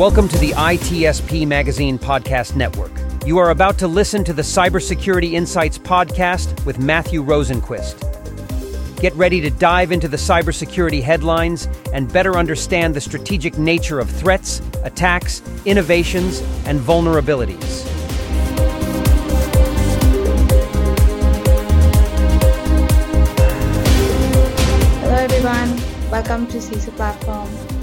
Welcome to the ITSP Magazine Podcast Network. You are about to listen to the Cybersecurity Insights podcast with Matthew Rosenquist. Get ready to dive into the cybersecurity headlines and better understand the strategic nature of threats, attacks, innovations, and vulnerabilities. Hello everyone, welcome to CISO Platform.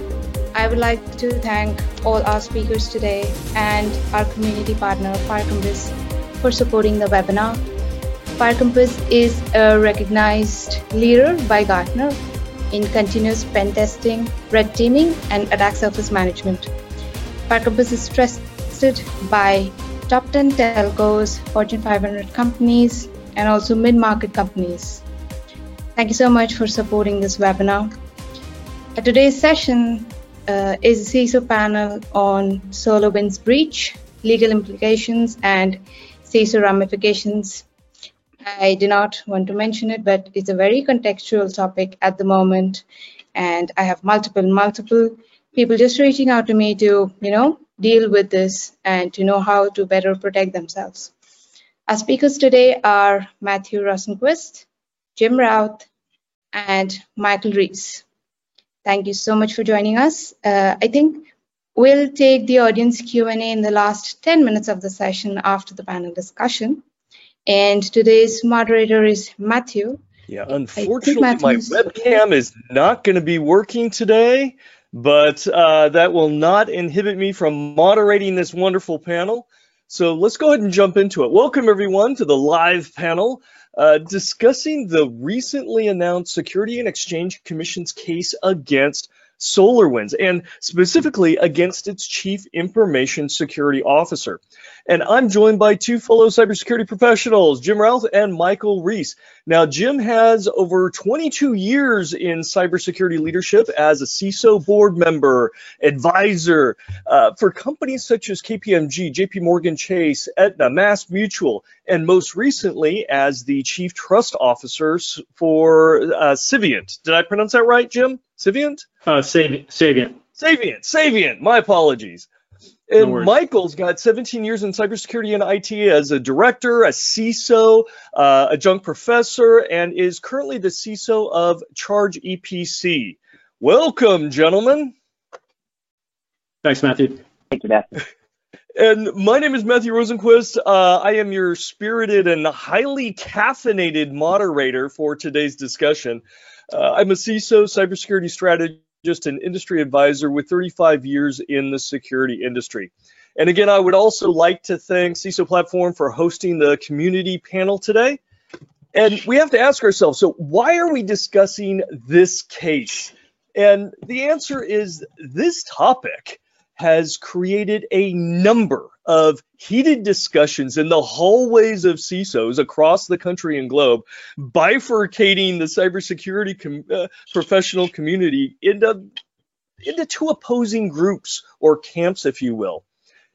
I would like to thank all our speakers today and our community partner FireCompass for supporting the webinar. FireCompass is a recognized leader by Gartner in continuous pen testing, red teaming, and attack surface management. FireCompass is trusted by top 10 telcos, Fortune 500 companies, and also mid-market companies. Thank you so much for supporting this webinar. At today's session, uh, is a CISO panel on SolarWinds breach, legal implications, and CISO ramifications. I do not want to mention it, but it's a very contextual topic at the moment, and I have multiple, multiple people just reaching out to me to, you know, deal with this and to know how to better protect themselves. Our speakers today are Matthew Rosenquist, Jim Routh, and Michael Reese. Thank you so much for joining us. Uh, I think we'll take the audience Q&A in the last 10 minutes of the session after the panel discussion. And today's moderator is Matthew. Yeah, unfortunately, my webcam is not going to be working today, but uh, that will not inhibit me from moderating this wonderful panel. So let's go ahead and jump into it. Welcome, everyone, to the live panel uh, discussing the recently announced Security and Exchange Commission's case against SolarWinds and specifically against its chief information security officer. And I'm joined by two fellow cybersecurity professionals, Jim Routh and Michael Reese. Now, Jim has over 22 years in cybersecurity leadership as a CISO board member, advisor uh, for companies such as KPMG, JP Morgan Chase, Aetna, Mass Mutual, and most recently as the chief trust officer for uh. Did I pronounce that right, Jim? Saviynt? Uh, Saviynt. Saviynt. Saviynt. Saviynt. My apologies. And no Michael's got 17 years in cybersecurity and IT as a director, a CISO, uh, adjunct professor, and is currently the CISO of Charge EPC. Welcome, gentlemen. Thanks, Matthew. Thank you, Matthew. And my name is Matthew Rosenquist. Uh, I am your spirited and highly caffeinated moderator for today's discussion. Uh, I'm a CISO, cybersecurity strategist, and industry advisor with 35 years in the security industry. And again, I would also like to thank CISO Platform for hosting the community panel today. And we have to ask ourselves, so why are we discussing this case? And the answer is this topic has created a number of heated discussions in the hallways of CISOs across the country and globe, bifurcating the cybersecurity com uh, professional community into, into two opposing groups or camps, if you will.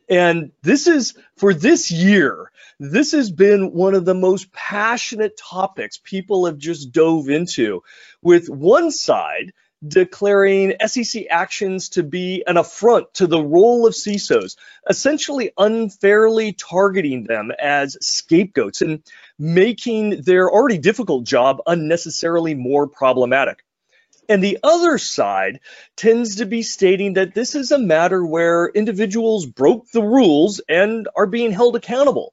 And this is, for this year, this has been one of the most passionate topics people have just dove into, with one side declaring SEC actions to be an affront to the role of CISOs, essentially unfairly targeting them as scapegoats and making their already difficult job unnecessarily more problematic. And the other side tends to be stating that this is a matter where individuals broke the rules and are being held accountable.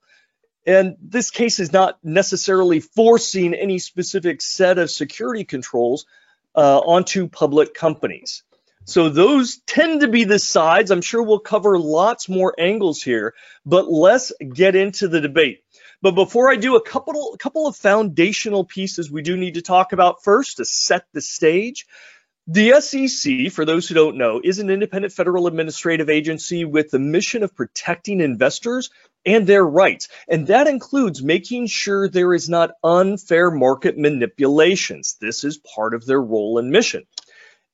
And this case is not necessarily forcing any specific set of security controls, uh, onto public companies. So those tend to be the sides. I'm sure we'll cover lots more angles here, but let's get into the debate. But before I do, a couple, a couple of foundational pieces we do need to talk about first to set the stage. The SEC, for those who don't know, is an independent federal administrative agency with the mission of protecting investors and their rights. And that includes making sure there is not unfair market manipulations. This is part of their role and mission.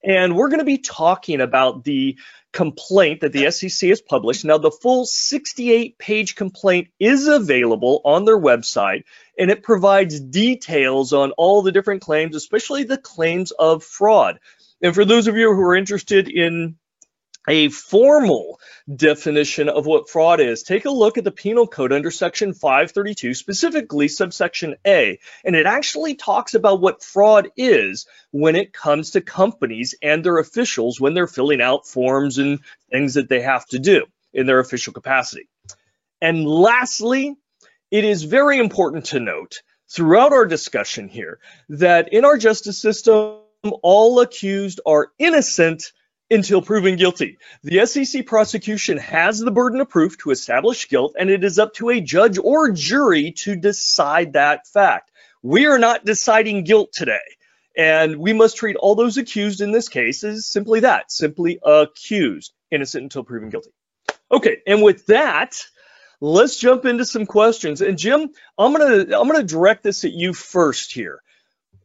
And we're going to be talking about the complaint that the SEC has published. Now, the full 68 page complaint is available on their website, and it provides details on all the different claims, especially the claims of fraud. And for those of you who are interested in a formal definition of what fraud is. Take a look at the penal code under section 532, specifically subsection A, and it actually talks about what fraud is when it comes to companies and their officials when they're filling out forms and things that they have to do in their official capacity. And lastly, it is very important to note throughout our discussion here that in our justice system, all accused are innocent until proven guilty. The SEC prosecution has the burden of proof to establish guilt, and it is up to a judge or jury to decide that fact. We are not deciding guilt today, and we must treat all those accused in this case as simply that, simply accused, innocent until proven guilty. Okay, and with that, let's jump into some questions. And Jim, I'm gonna I'm gonna direct this at you first here.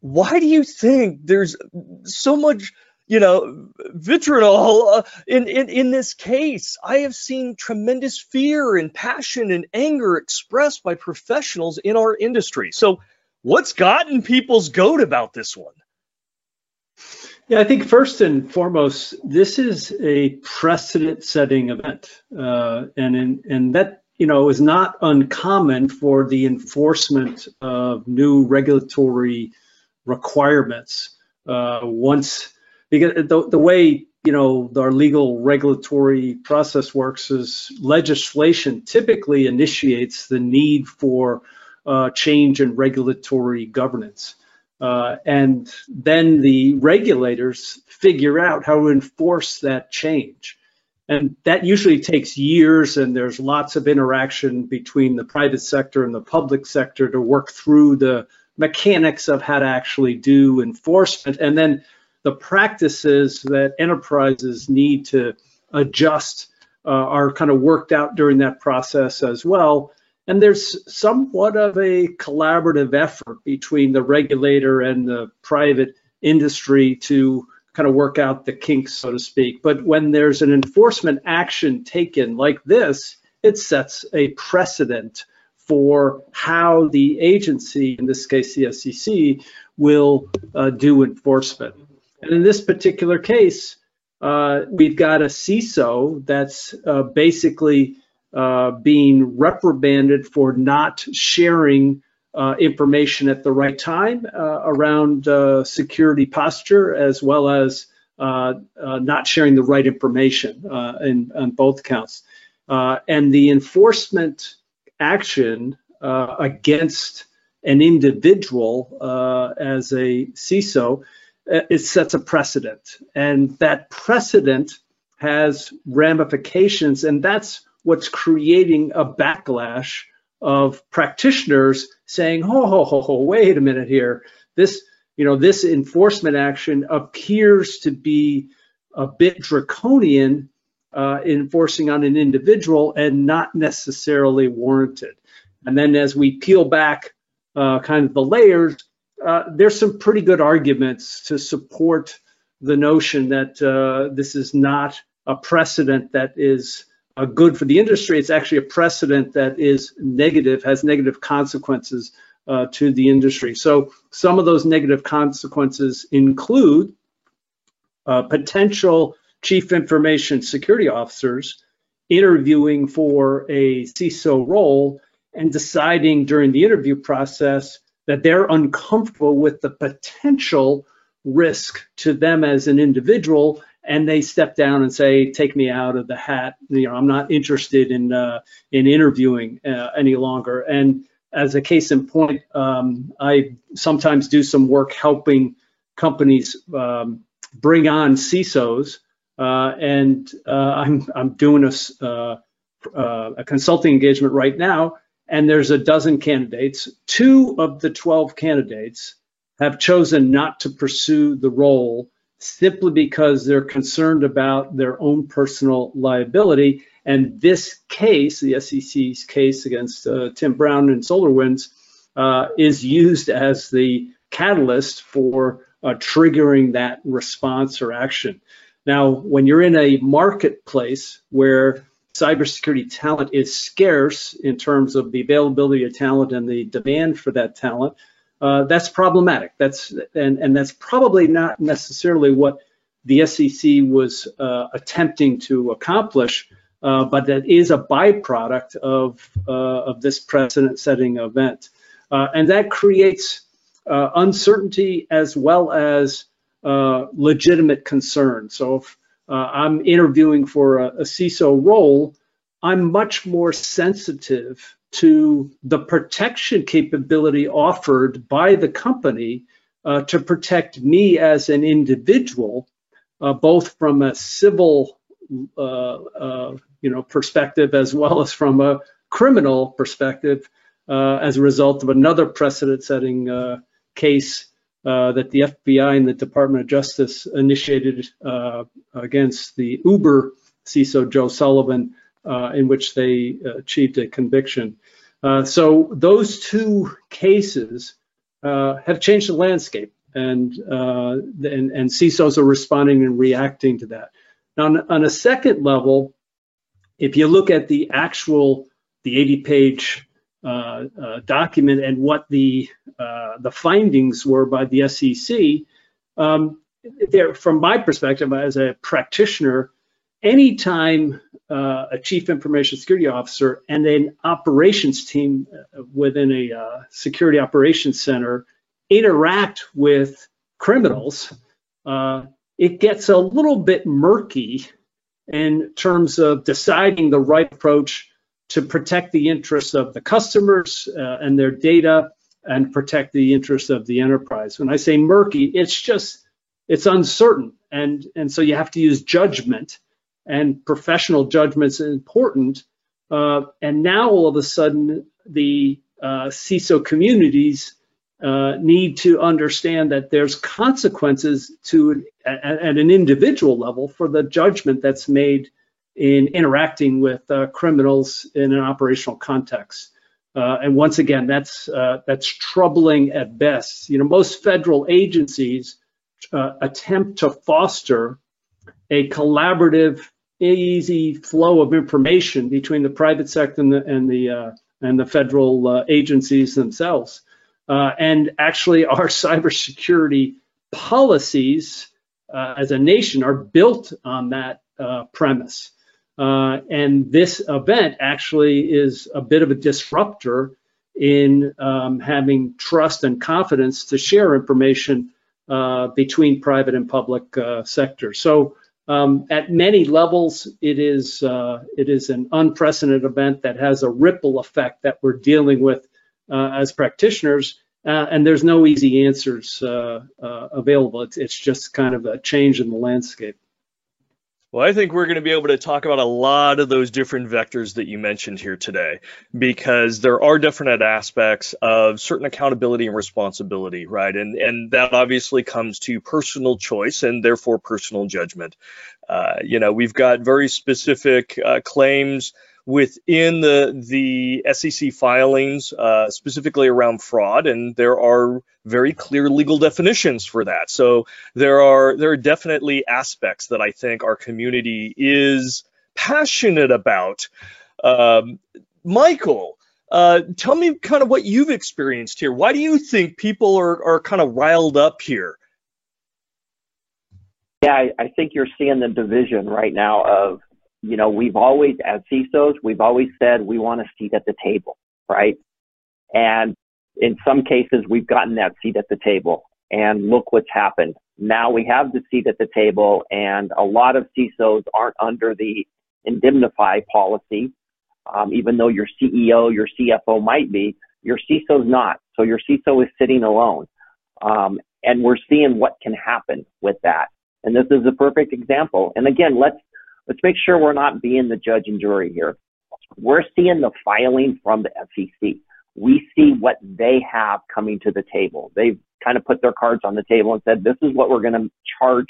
Why do you think there's so much you know, vitriol uh, in, in, in this case. I have seen tremendous fear and passion and anger expressed by professionals in our industry. So, what's gotten people's goat about this one? Yeah, I think first and foremost, this is a precedent-setting event, uh, and in, and that you know is not uncommon for the enforcement of new regulatory requirements. Uh, once because the, the way you know our legal regulatory process works is legislation typically initiates the need for uh, change in regulatory governance. Uh, and then the regulators figure out how to enforce that change. And that usually takes years, and there's lots of interaction between the private sector and the public sector to work through the mechanics of how to actually do enforcement. And then the practices that enterprises need to adjust uh, are kind of worked out during that process as well. And there's somewhat of a collaborative effort between the regulator and the private industry to kind of work out the kinks, so to speak. But when there's an enforcement action taken like this, it sets a precedent for how the agency, in this case the SEC, will uh, do enforcement. And in this particular case, uh, we've got a CISO that's uh, basically uh, being reprimanded for not sharing uh, information at the right time uh, around security posture, as well as not sharing the right information in, on both counts. and the enforcement action against an individual as a CISO uh, it sets a precedent. And that precedent has ramifications, and that's what's creating a backlash of practitioners saying, "Ho, ho, ho, ho! Wait a minute here. This, you know, this enforcement action appears to be a bit draconian, uh, enforcing on an individual, and not necessarily warranted." And then, as we peel back uh, kind of the layers, uh, there's some pretty good arguments to support the notion that uh, this is not a precedent that is uh, good for the industry. It's actually a precedent that is negative, has negative consequences uh, to the industry. So some of those negative consequences include potential chief information security officers interviewing for a CISO role and deciding during the interview process that they're uncomfortable with the potential risk to them as an individual and they step down and say take me out of the hat. You know i'm not interested in uh, in interviewing uh, any longer. And as a case in point um, i sometimes do some work helping companies um, bring on cisos and uh, I'm, I'm doing a, uh, uh, a consulting engagement right now and there's a dozen candidates. Two of the 12 candidates have chosen not to pursue the role simply because they're concerned about their own personal liability. And this case, the SEC's case against uh, Tim Brown and SolarWinds, uh, is used as the catalyst for uh, triggering that response or action. Now, when you're in a marketplace where cybersecurity talent is scarce in terms of the availability of talent and the demand for that talent, uh, that's problematic. That's and and that's probably not necessarily what the SEC was uh, attempting to accomplish, uh, but that is a byproduct of, uh, of this precedent-setting event. Uh, and that creates uh, uncertainty as well as uh, legitimate concern. So if I'm interviewing for a, a CISO role, I'm much more sensitive to the protection capability offered by the company uh, to protect me as an individual, uh, both from a civil, uh, uh you know, perspective as well as from a criminal perspective, uh, as a result of another precedent-setting uh, that the FBI and the Department of Justice initiated against the Uber CISO Joe Sullivan, in which they achieved a conviction. so those two cases uh, have changed the landscape, and, uh, and and CISOs are responding and reacting to that. Now, on, on a second level, if you look at the actual the 80-page uh, uh, document and what the uh, the findings were by the SEC, um, there, from my perspective as a practitioner, anytime uh, a chief information security officer and an operations team uh, within a uh, security operations center interact with criminals, uh, it gets a little bit murky in terms of deciding the right approach to protect the interests of the customers uh, and their data and protect the interests of the enterprise. When I say murky, it's just it's uncertain, and and so you have to use judgment and professional judgment's important. Uh, and now all of a sudden, the uh, CISO communities uh, need to understand that there's consequences to at, at, an individual level for the judgment that's made in interacting with uh, criminals in an operational context. Uh, and once again, that's uh, that's troubling at best. You know, most federal agencies attempt to foster a collaborative, easy flow of information between the private sector and the and the, uh, and the federal uh, agencies themselves. Uh, and actually, our cybersecurity policies uh, as a nation are built on that uh, premise. Uh, and this event actually is a bit of a disruptor in um, having trust and confidence to share information between private and public sectors. So um, at many levels, it is uh, it is an unprecedented event that has a ripple effect that we're dealing with uh, as practitioners, uh, and there's no easy answers uh, uh, available. It's, it's just kind of a change in the landscape. Well, I think we're going to be able to talk about a lot of those different vectors that you mentioned here today, because there are different aspects of certain accountability and responsibility, right? And and that obviously comes to personal choice and therefore personal judgment. Uh, you know, we've got very specific uh, claims within the the SEC filings, uh, specifically around fraud, and there are very clear legal definitions for that. So there are there are definitely aspects that I think our community is passionate about. Um, Michael, uh, tell me kind of what you've experienced here. Why do you think people are are kind of riled up here? Yeah, I, I think you're seeing the division right now of you know, we've always, as CISOs, we've always said we want a seat at the table, right? And in some cases, we've gotten that seat at the table. And look what's happened. Now we have the seat at the table, and a lot of CISOs aren't under the indemnify policy. Um, even though your CEO, your CFO might be, your CISO's not. So your CISO is sitting alone. Um, and we're seeing what can happen with that. And this is a perfect example. And again, let's let's make sure we're not being the judge and jury here. We're seeing the filing from the FCC. We see what they have coming to the table. They've kind of put their cards on the table and said, this is what we're going to charge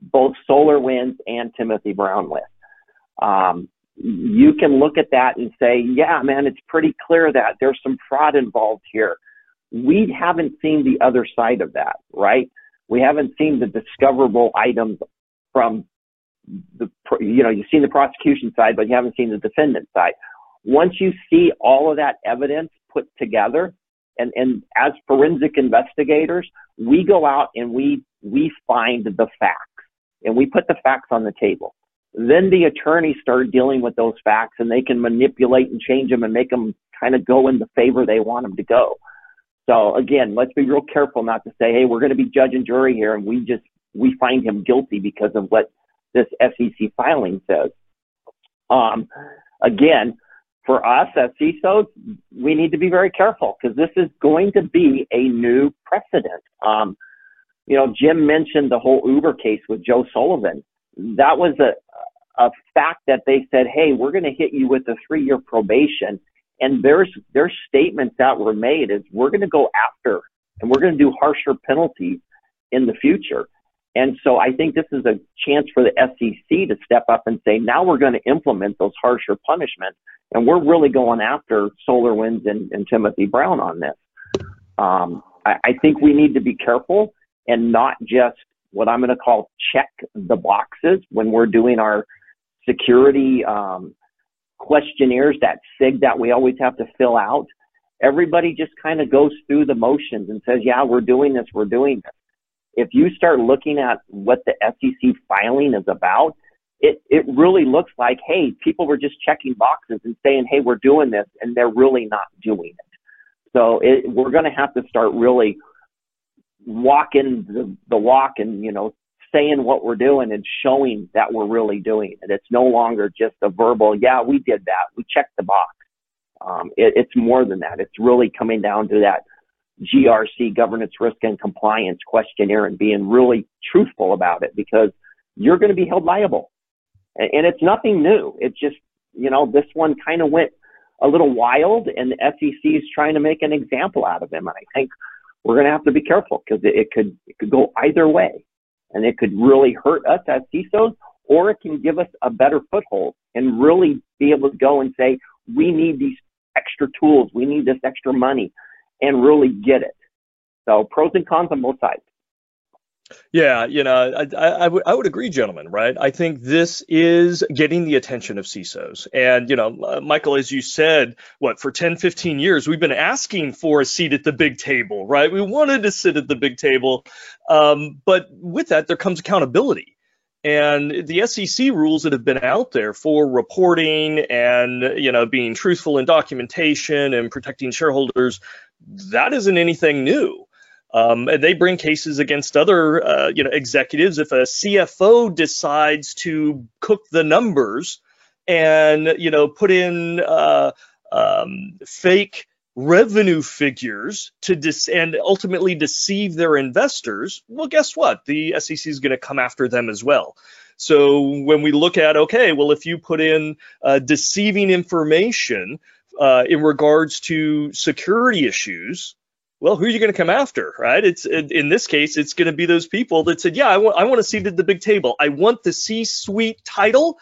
both SolarWinds and Timothy Brown with. Um, you can look at that and say, yeah, man, it's pretty clear that there's some fraud involved here. We haven't seen the other side of that, right? We haven't seen the discoverable items from the you know you've seen the prosecution side, but you haven't seen the defendant side. Once you see all of that evidence put together, and and as forensic investigators, we go out and we we find the facts. and we put the facts on the table. Then the attorneys start dealing with those facts and they can manipulate and change them and make them kind of go in the favor they want them to go. So again, let's be real careful not to say, hey, we're going to be judge and jury here and we just, we find him guilty because of what this SEC filing says. Um, again, for us as CISOs, we need to be very careful because this is going to be a new precedent. Um, you know, Jim mentioned the whole Uber case with Joe Sullivan. That was a, a fact that they said, hey, we're going to hit you with a three year probation. And there's, there's statements that were made is we're going to go after and we're going to do harsher penalties in the future. And so I think this is a chance for the SEC to step up and say, now we're going to implement those harsher punishments. And we're really going after SolarWinds and, and Timothy Brown on this. Um, I, I think we need to be careful and not just what I'm going to call check the boxes when we're doing our security um, questionnaires, that SIG that we always have to fill out. Everybody just kind of goes through the motions and says, yeah, we're doing this, we're doing this. If you start looking at what the SEC filing is about, it, it really looks like, hey, people were just checking boxes and saying, hey, we're doing this, and they're really not doing it. So it, we're going to have to start really walking the, the walk and, you know, saying what we're doing and showing that we're really doing it. It's no longer just a verbal, yeah, we did that. We checked the box. Um, it, it's more than that. It's really coming down to that GRC, governance, risk, and compliance questionnaire and being really truthful about it because you're going to be held liable. And, it's nothing new. It's just, you know, this one kind of went a little wild and the SEC is trying to make an example out of him. And I think we're going to have to be careful because it, it could, it could go either way and it could really hurt us as CISOs, or it can give us a better foothold and really be able to go and say, we need these extra tools, we need this extra money, and really get it. So pros and cons on both sides. Yeah, you know, I, I, I, would would agree, gentlemen. Right? I think this is getting the attention of CISOs, and you know, uh, Michael, as you said, what for 10, 15 years we've been asking for a seat at the big table, right? We wanted to sit at the big table, um, but with that there comes accountability, and the SEC rules that have been out there for reporting and you know being truthful in documentation and protecting shareholders, that isn't anything new. Um, and they bring cases against other, uh, you know, executives. If a CFO decides to cook the numbers and, you know, put in uh, um, fake revenue figures to dis- and ultimately deceive their investors, well, guess what? The SEC is going to come after them as well. So when we look at, okay, well, if you put in uh, deceiving information uh, in regards to security issues, well, who are you going to come after, right? It's in this case, it's going to be those people that said, yeah, I want, I want a seat at the big table. I want the C-suite title.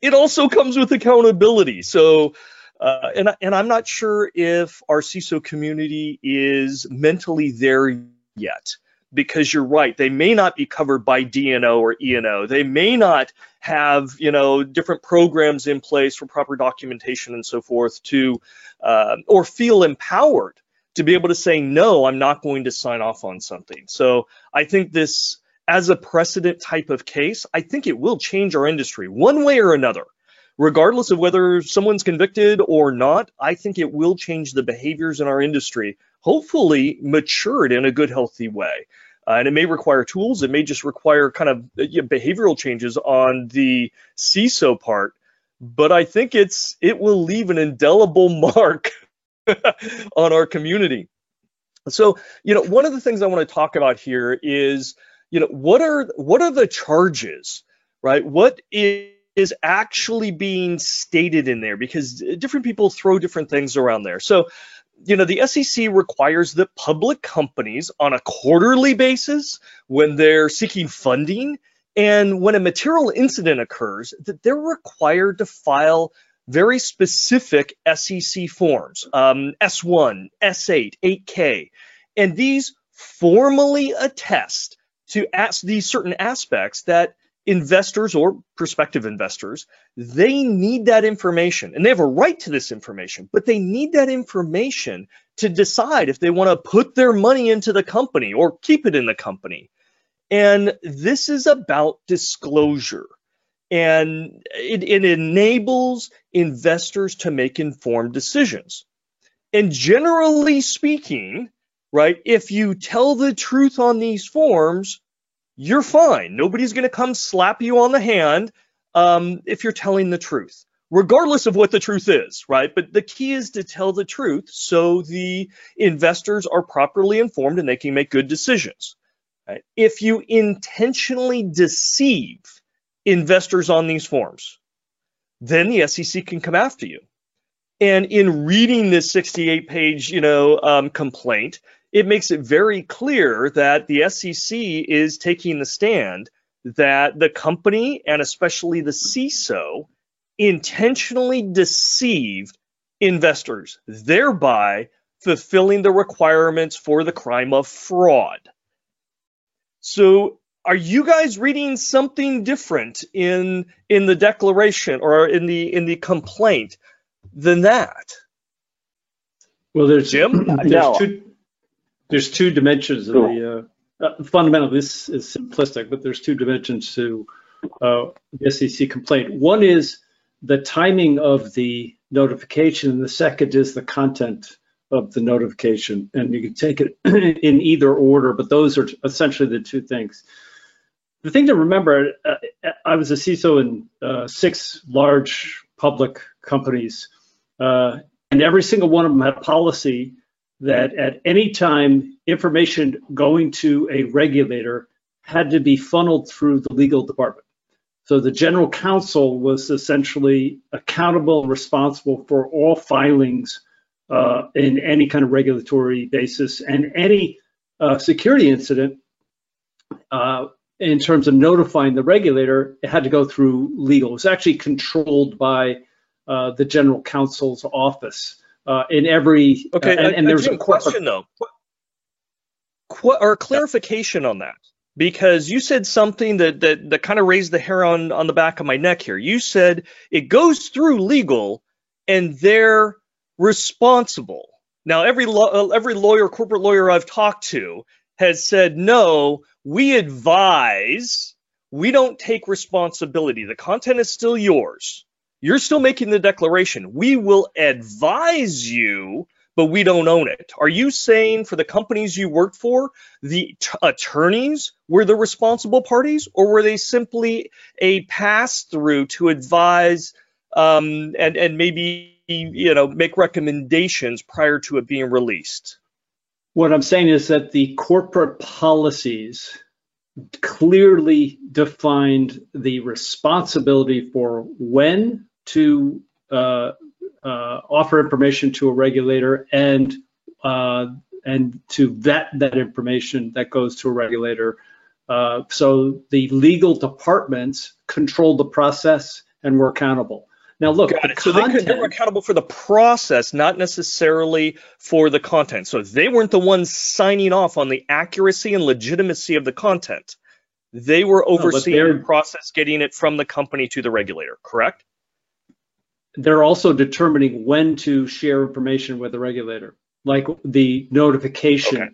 It also comes with accountability. So, uh, and and I'm not sure if our CISO community is mentally there yet, because you're right, they may not be covered by D&O or E&O. They may not have you know different programs in place for proper documentation and so forth to, uh, or feel empowered to be able to say, no, I'm not going to sign off on something. So I think this, as a precedent type of case, I think it will change our industry one way or another. Regardless of whether someone's convicted or not, I think it will change the behaviors in our industry, hopefully matured in a good, healthy way. Uh, and it may require tools, it may just require kind of you know, behavioral changes on the CISO part, but I think it's it will leave an indelible mark on our community. So, you know, one of the things I want to talk about here is, you know, what are what are the charges, right? What is is actually being stated in there because different people throw different things around there. So, you know, the SEC requires that public companies on a quarterly basis, when they're seeking funding and when a material incident occurs, that they're required to file very specific SEC forms, um, S1, S8, 8K, and these formally attest to these certain aspects that investors or prospective investors they need that information and they have a right to this information but they need that information to decide if they want to put their money into the company or keep it in the company And this is about disclosure. And it, it enables investors to make informed decisions. And generally speaking, right, if you tell the truth on these forms, you're fine. Nobody's going to come slap you on the hand um, if you're telling the truth, regardless of what the truth is, right? But the key is to tell the truth so the investors are properly informed and they can make good decisions. Right? If you intentionally deceive investors on these forms, then the SEC can come after you. And in reading this 68 page, you know, um, complaint, it makes it very clear that the SEC is taking the stand that the company and especially the CISO intentionally deceived investors, thereby fulfilling the requirements for the crime of fraud. So are you guys reading something different in in the declaration or in the in the complaint than that? Well, there's Jim? There's No. two. There's two dimensions of the. Uh, uh, fundamentally, this is simplistic, but there's two dimensions to uh, the SEC complaint. One is the timing of the notification, and the second is the content of the notification. And you can take it in either order, but those are essentially the two things. The thing to remember, uh, I was a CISO in uh, six large public companies, uh, and every single one of them had a policy that at any time information going to a regulator had to be funneled through the legal department. So the general counsel was essentially accountable responsible for all filings uh, in any kind of regulatory basis and any uh, security incident uh, in terms of notifying the regulator, it had to go through legal. It was actually controlled by uh, the general counsel's office uh, in every. Okay, uh, and, and uh, there's a question though. Qu- or clarification on that, because you said something that that, that kind of raised the hair on on the back of my neck here. You said it goes through legal, and they're responsible. Now, every law, every lawyer, corporate lawyer I've talked to has said no. We advise. We don't take responsibility. The content is still yours. You're still making the declaration. We will advise you, but we don't own it. Are you saying for the companies you worked for, the t- attorneys were the responsible parties, or were they simply a pass through to advise um, and and maybe you know make recommendations prior to it being released? What I'm saying is that the corporate policies clearly defined the responsibility for when to uh, uh, offer information to a regulator and uh, and to vet that information that goes to a regulator. Uh, so the legal departments control the process and were accountable. Now, look, the it. So they, were accountable for the process, not necessarily for the content. So they weren't the ones signing off on the accuracy and legitimacy of the content. They were overseeing they're- the process, getting it from the company to the regulator. Correct? They're also determining when to share information with the regulator, like the notification. Okay.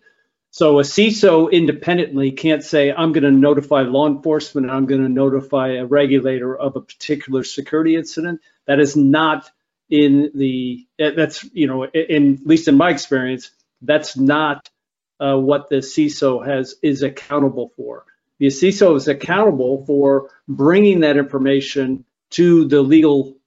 So a CISO independently can't say, I'm going to notify law enforcement and I'm going to notify a regulator of a particular security incident. That is not in the, that's, you know, in, at least in my experience, that's not uh, what the CISO has is accountable for. The CISO is accountable for bringing that information to the legal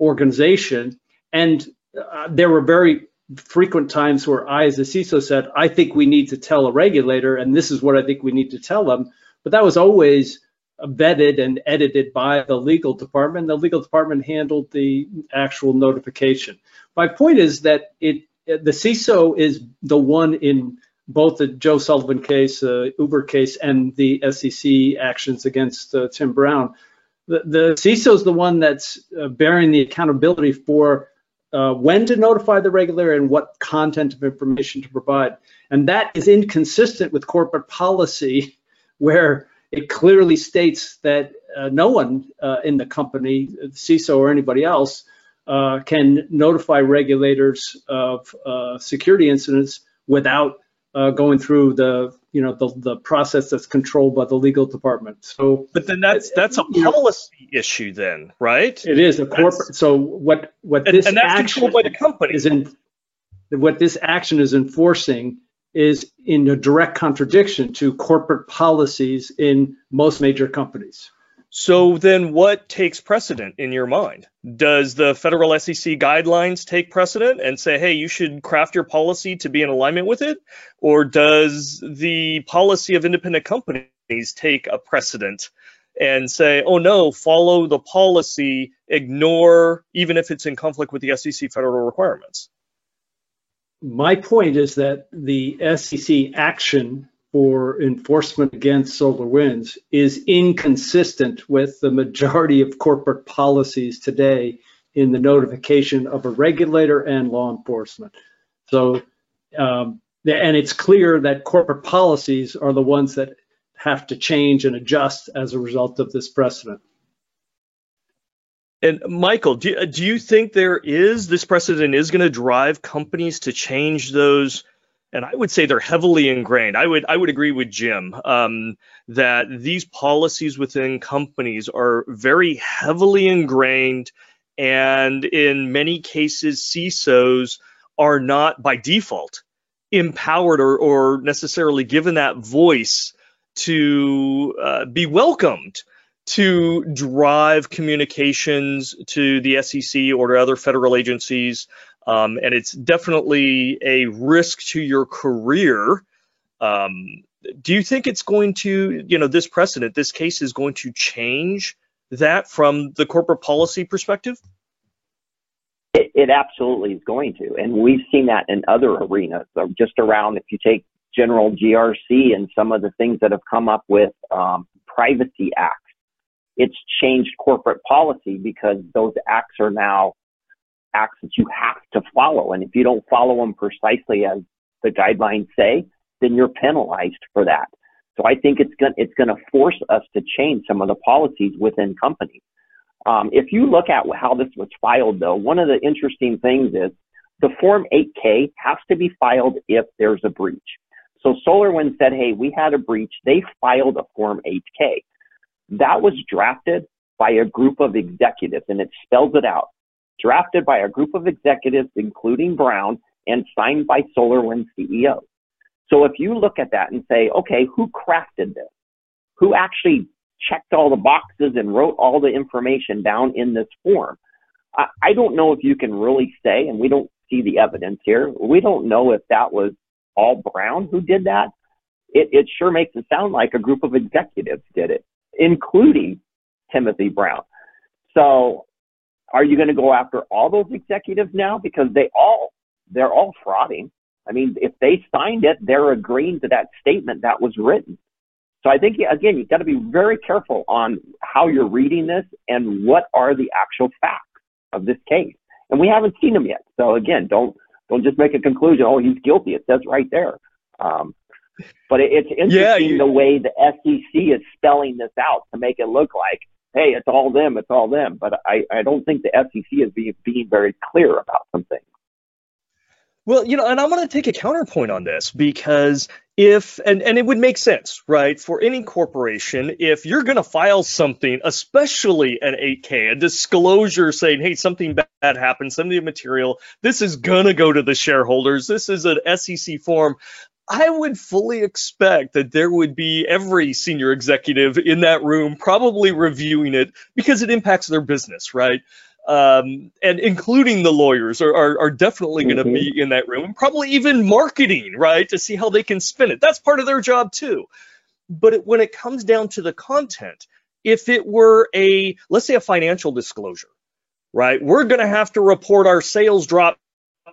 organization. And uh, there were very frequent times where I, as a CISO, said, I think we need to tell a regulator, and this is what I think we need to tell them. But that was always vetted and edited by the legal department. The legal department handled the actual notification. My point is that it the CISO is the one in both the Joe Sullivan case, uh, Uber case, and the SEC actions against uh, Tim Brown. The, CISO is the one that's uh, bearing the accountability for uh, when to notify the regulator and what content of information to provide. And that is inconsistent with corporate policy, where it clearly states that uh, no one uh, in the company, CISO or anybody else, uh, can notify regulators of uh, security incidents without uh, going through the you know the, the process that's controlled by the legal department. So, but then that's that's a policy issue, then, right? It is a corporate. That's, so what what this and, and that's controlled by the company is in what this action is enforcing is in a direct contradiction to corporate policies in most major companies. So then what takes precedent in your mind? Does the federal SEC guidelines take precedent and say, hey, you should craft your policy to be in alignment with it? Or does the policy of independent companies take a precedent and say, oh no, follow the policy, ignore, even if it's in conflict with the SEC federal requirements? My point is that the SEC action for enforcement against SolarWinds is inconsistent with the majority of corporate policies today in the notification of a regulator and law enforcement. So, um, and it's clear that corporate policies are the ones that have to change and adjust as a result of this precedent. And Michael, do, do you think there is this precedent is going to drive companies to change those and I would say they're heavily ingrained. I would I would agree with Jim um, that these policies within companies are very heavily ingrained, and in many cases, CISOs are not by default empowered or, or necessarily given that voice to uh, be welcomed to drive communications to the SEC or to other federal agencies um, and it's definitely a risk to your career. Um, do you think it's going to, you know, this precedent, this case is going to change that from the corporate policy perspective? It, it absolutely is going to. And we've seen that in other arenas, so just around, if you take general GRC and some of the things that have come up with um, privacy acts, it's changed corporate policy because those acts are now acts that you have to follow. And if you don't follow them precisely as the guidelines say, then you're penalized for that. So I think it's going it's going to force us to change some of the policies within companies. Um, if you look at how this was filed, though, one of the interesting things is the Form 8K has to be filed if there's a breach. So SolarWinds said, hey, we had a breach. They filed a Form 8K. That was drafted by a group of executives, and it spells it out drafted by a group of executives, including Brown, and signed by SolarWinds CEO. So if you look at that and say, okay, who crafted this? Who actually checked all the boxes and wrote all the information down in this form? I, I don't know if you can really say, and we don't see the evidence here. We don't know if that was all Brown who did that. It, it sure makes it sound like a group of executives did it, including Timothy Brown. So are you going to go after all those executives now? Because they all, they're all frauding. I mean, if they signed it, they're agreeing to that statement that was written. So I think, again, you've got to be very careful on how you're reading this and what are the actual facts of this case. And we haven't seen them yet. So again, don't, don't just make a conclusion. Oh, he's guilty. It says right there. Um, but it, it's interesting yeah, you, the way the SEC is spelling this out to make it look like hey, it's all them, it's all them. But I, I don't think the SEC is being, being very clear about some things. Well, you know, and I'm going to take a counterpoint on this because if, and, and it would make sense, right, for any corporation, if you're going to file something, especially an 8K, a disclosure saying, hey, something bad happened, something material, this is going to go to the shareholders, this is an SEC form. I would fully expect that there would be every senior executive in that room probably reviewing it because it impacts their business, right? Um, and including the lawyers are, are, are definitely going to mm-hmm. be in that room, and probably even marketing, right, to see how they can spin it. That's part of their job too. But it, when it comes down to the content, if it were a, let's say, a financial disclosure, right, we're going to have to report our sales drop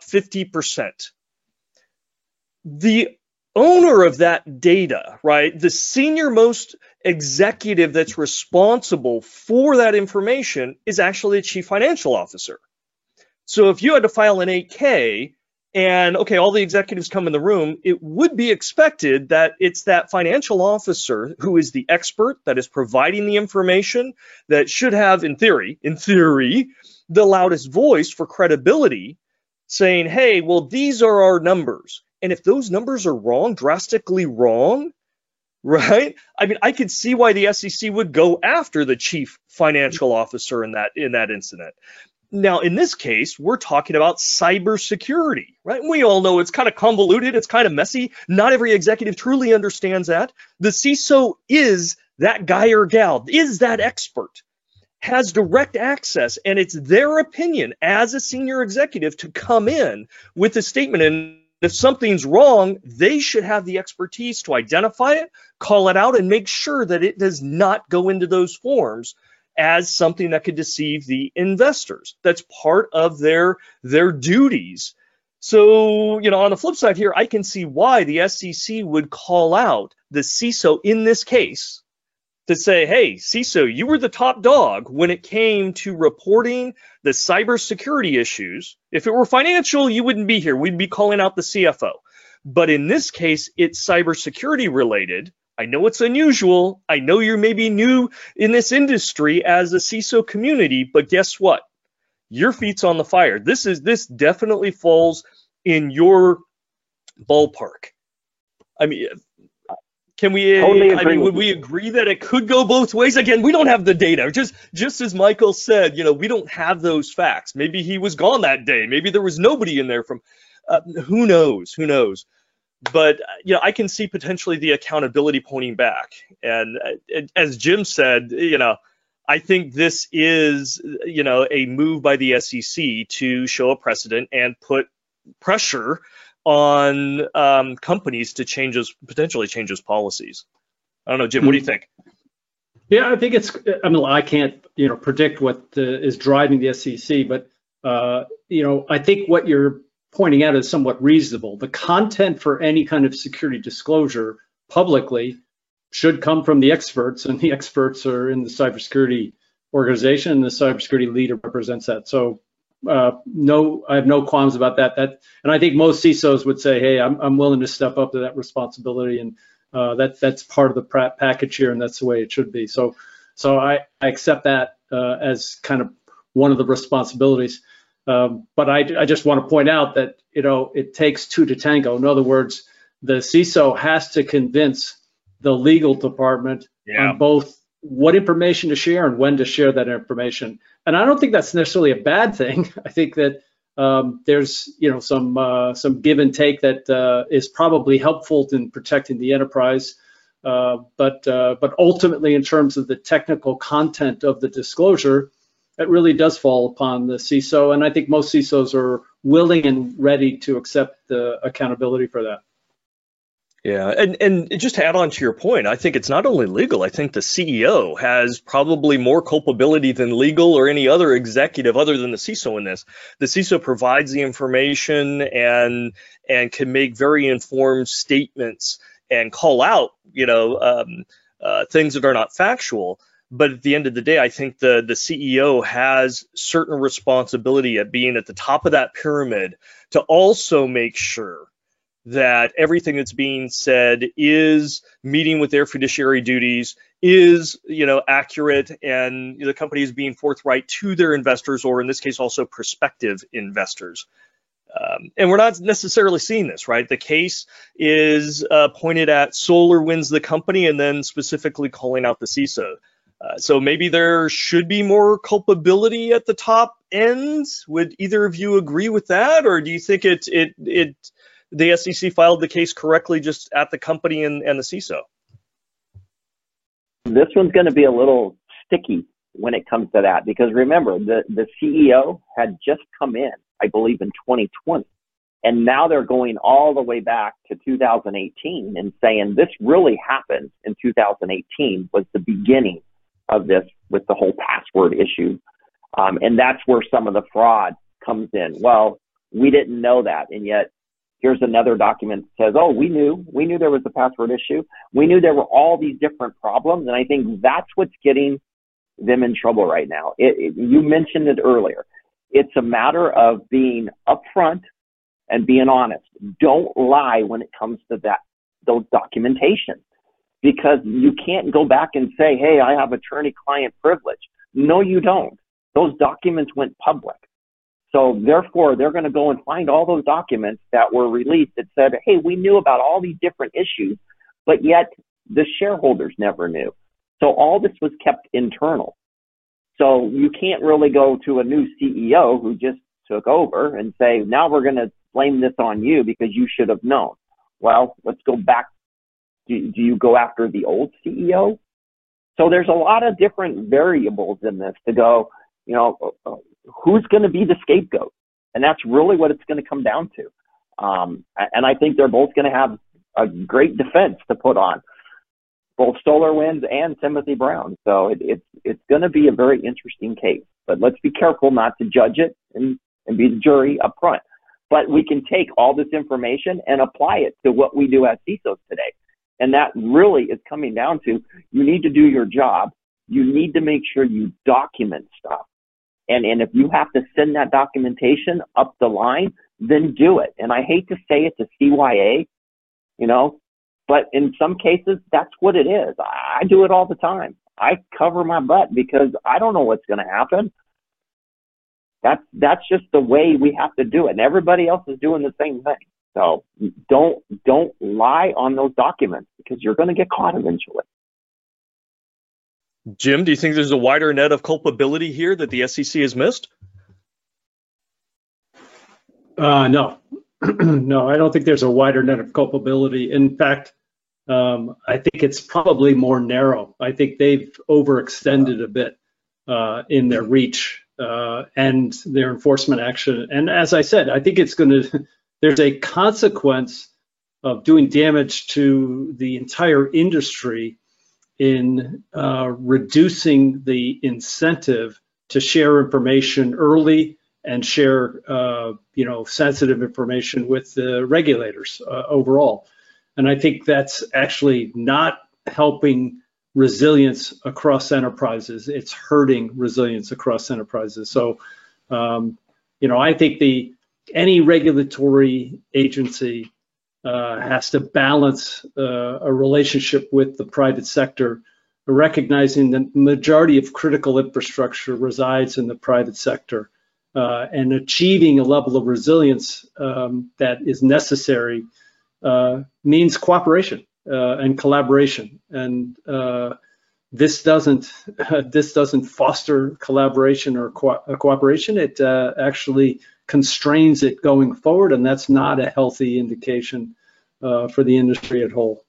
50%. The owner of that data, right, the senior most executive that's responsible for that information is actually the chief financial officer. So if you had to file an 8K and okay, all the executives come in the room, it would be expected that it's that financial officer who is the expert that is providing the information that should have, in theory, in theory, the loudest voice for credibility saying, hey, well, these are our numbers And if those numbers are wrong, drastically wrong, right? I mean, I could see why the SEC would go after the chief financial officer in that in that incident. Now, in this case, we're talking about cybersecurity, right? We all know it's kind of convoluted, it's kind of messy. Not every executive truly understands that. The CISO is that guy or gal, is that expert, has direct access, and it's their opinion as a senior executive to come in with a statement. And if something's wrong, they should have the expertise to identify it, call it out, and make sure that it does not go into those forms as something that could deceive the investors. That's part of their their duties. So, you know, on the flip side here, I can see why the SEC would call out the CISO in this case to say, hey, CISO, you were the top dog when it came to reporting the cybersecurity issues. If it were financial, you wouldn't be here. We'd be calling out the CFO. But in this case, it's cybersecurity related. I know it's unusual. I know you're maybe new in this industry as a CISO community, but guess what? Your feet's on the fire. This is this definitely falls in your ballpark. I mean, can we? Totally I mean, would we agree that it could go both ways? Again, we don't have the data. Just just as Michael said, you know, we don't have those facts. Maybe he was gone that day. Maybe there was nobody in there from. Uh, who knows? Who knows? but you know i can see potentially the accountability pointing back and uh, as jim said you know i think this is you know a move by the sec to show a precedent and put pressure on um, companies to change those potentially change those policies i don't know jim what do you think yeah i think it's i mean i can't you know predict what uh, is driving the sec but uh, you know i think what you're pointing out is somewhat reasonable. The content for any kind of security disclosure publicly should come from the experts, and the experts are in the cybersecurity organization, and the cybersecurity leader represents that. So, uh, no, I have no qualms about that. That, and I think most CISOs would say, "Hey, I'm, I'm willing to step up to that responsibility," and uh, that that's part of the package here, and that's the way it should be. So, so I, I accept that uh, as kind of one of the responsibilities. Um, but I, I just want to point out that you know it takes two to tango. In other words, the CISO has to convince the legal department yeah. on both what information to share and when to share that information. And I don't think that's necessarily a bad thing. I think that um, there's you know some uh, some give and take that uh, is probably helpful in protecting the enterprise. Uh, but uh, but ultimately, in terms of the technical content of the disclosure, it really does fall upon the CISO, and I think most CISOs are willing and ready to accept the accountability for that. Yeah, and and just to add on to your point, I think it's not only legal. I think the CEO has probably more culpability than legal or any other executive other than the CISO in this. The CISO provides the information and and can make very informed statements and call out, you know, um, uh, things that are not factual. But at the end of the day, I think the, the CEO has certain responsibility at being at the top of that pyramid to also make sure that everything that's being said is meeting with their fiduciary duties, is you know accurate, and the company is being forthright to their investors, or in this case, also prospective investors. Um, and we're not necessarily seeing this, right? The case is uh, pointed at SolarWinds the company, and then specifically calling out the CISO. Uh, so maybe there should be more culpability at the top end. Would either of you agree with that, or do you think it it it the SEC filed the case correctly just at the company and, and the CISO? This one's going to be a little sticky when it comes to that because remember the the CEO had just come in, I believe, in 2020. And now they're going all the way back to 2018 and saying this really happened in 2018 was the beginning of this with the whole password issue. Um, and that's where some of the fraud comes in. Well, we didn't know that. And yet here's another document that says, oh, we knew, we knew there was a password issue. We knew there were all these different problems. And I think that's what's getting them in trouble right now. It, it, you mentioned it earlier. It's a matter of being upfront and being honest. Don't lie when it comes to that, those documentation because you can't go back and say, hey, I have attorney client privilege. No, you don't. Those documents went public. So therefore, they're going to go and find all those documents that were released that said, hey, we knew about all these different issues, but yet the shareholders never knew. So all this was kept internal. So you can't really go to a new CEO who just took over and say, now we're going to blame this on you because you should have known. Well, let's go back. Do, do you go after the old CEO? So there's a lot of different variables in this to go, you know, who's going to be the scapegoat? And that's really what it's going to come down to. Um, and I think they're both going to have a great defense to put on both SolarWinds and Timothy Brown. So it, it's it's going to be a very interesting case. But let's be careful not to judge it and, and be the jury up front. But we can take all this information and apply it to what we do as CISOs today. And that really is coming down to you need to do your job. You need to make sure you document stuff. And, and if you have to send that documentation up the line, then do it. And I hate to say it to CYA, you know, but in some cases, that's what it is. I do it all the time. I cover my butt because I don't know what's going to happen. That's that's just the way we have to do it, and everybody else is doing the same thing. So don't don't lie on those documents because you're going to get caught eventually. Jim, do you think there's a wider net of culpability here that the SEC has missed? Uh, no, no, I don't think there's a wider net of culpability. In fact, um, I think it's probably more narrow. I think they've overextended a bit uh, in their reach uh, and their enforcement action. And as I said, I think it's going to, there's a consequence of doing damage to the entire industry in uh, reducing the incentive to share information early and share, uh, you know, sensitive information with the regulators uh, overall. And I think that's actually not helping resilience across enterprises. It's hurting resilience across enterprises. So, um, you know, I think the any regulatory agency uh, has to balance uh, a relationship with the private sector, recognizing that the majority of critical infrastructure resides in the private sector uh, and achieving a level of resilience um, that is necessary uh, means cooperation uh, and collaboration. And this doesn't this doesn't foster collaboration or co- cooperation. It uh, actually constrains it going forward, and that's not a healthy indication uh, for the industry at whole.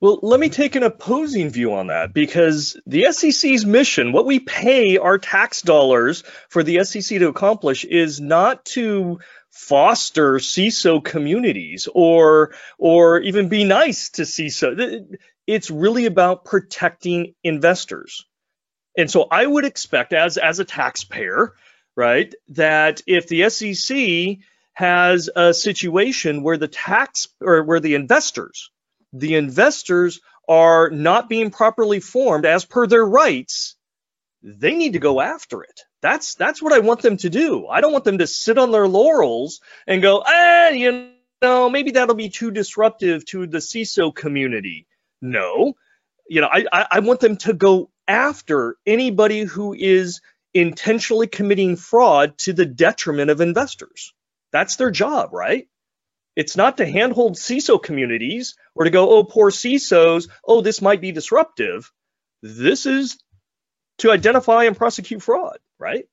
Well, let me take an opposing view on that because the SEC's mission, what we pay our tax dollars for the SEC to accomplish, is not to foster CISO communities or or even be nice to CISO. It's really about protecting investors. And so I would expect as as a taxpayer, right, that if the SEC has a situation where the tax or where the investors the investors are not being properly formed as per their rights, they need to go after it. That's that's what I want them to do. I don't want them to sit on their laurels and go, ah, you know, maybe that'll be too disruptive to the CISO community. No, you know, I, I, I want them to go after anybody who is intentionally committing fraud to the detriment of investors. That's their job, right? It's not to handhold CISO communities or to go, oh, poor CISOs, oh, this might be disruptive. This is to identify and prosecute fraud, right?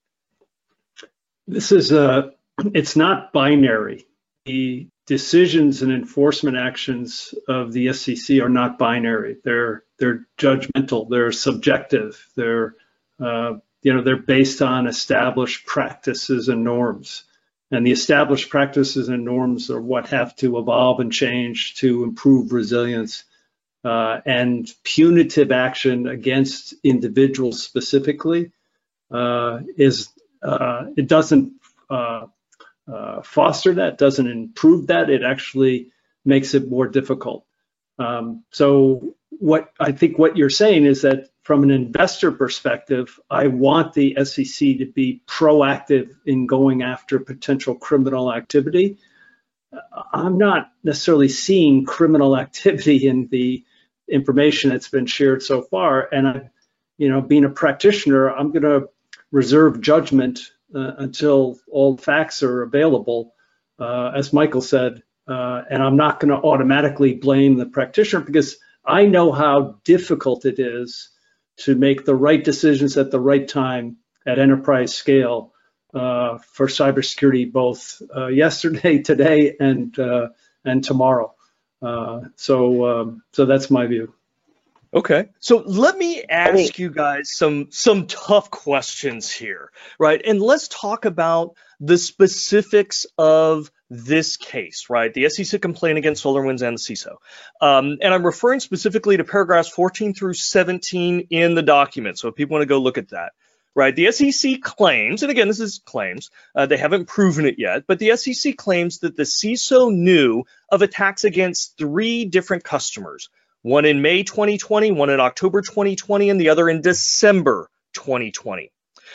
This is a, uh, it's not binary. The decisions and enforcement actions of the SEC are not binary. They're they're judgmental. They're subjective. They're uh, you know they're based on established practices and norms. And the established practices and norms are what have to evolve and change to improve resilience uh, and punitive action against individuals specifically uh, is uh, it doesn't uh, foster that, doesn't improve that. It actually makes it more difficult. Um, so what I think what you're saying is that from an investor perspective, I want the SEC to be proactive in going after potential criminal activity. I'm not necessarily seeing criminal activity in the information that's been shared so far. And I, you know, being a practitioner, I'm going to reserve judgment uh, until all facts are available, uh, as Michael said. Uh, and I'm not going to automatically blame the practitioner because I know how difficult it is to make the right decisions at the right time at enterprise scale uh, for cybersecurity, both uh, yesterday, today, and and tomorrow. So um, so that's my view. Okay. So let me ask you guys some some tough questions here, right? And let's talk about the specifics of this case, right? The SEC complaint against SolarWinds and the CISO. Um, and I'm referring specifically to paragraphs 14 through 17 in the document. So if people want to go look at that, right? The SEC claims, and again, this is claims, uh, they haven't proven it yet, but the SEC claims that the CISO knew of attacks against three different customers one in May 2020, one in October 2020, and the other in December 2020.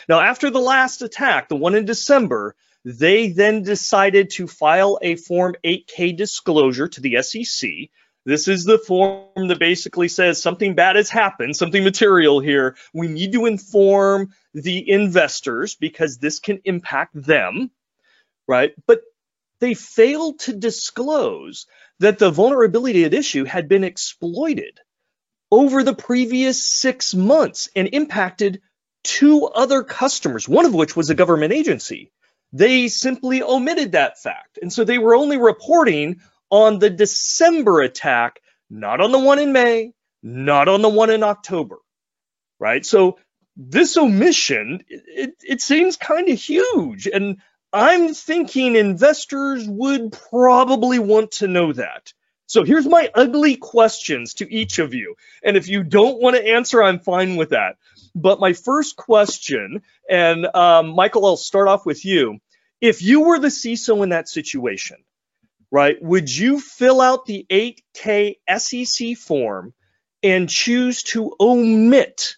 Now, after the last attack, the one in December, they then decided to file a Form 8K disclosure to the SEC. This is the form that basically says something bad has happened, something material here. We need to inform the investors because this can impact them, right? But they failed to disclose that the vulnerability at issue had been exploited over the previous six months and impacted two other customers, one of which was a government agency. They simply omitted that fact. And so they were only reporting on the December attack, not on the one in May, not on the one in October, right? So this omission, it, it seems kind of huge. And I'm thinking investors would probably want to know that. So here's my ugly questions to each of you. And if you don't want to answer, I'm fine with that. But my first question, and um, Michael, I'll start off with you. If you were the CISO in that situation, right, would you fill out the 8K SEC form and choose to omit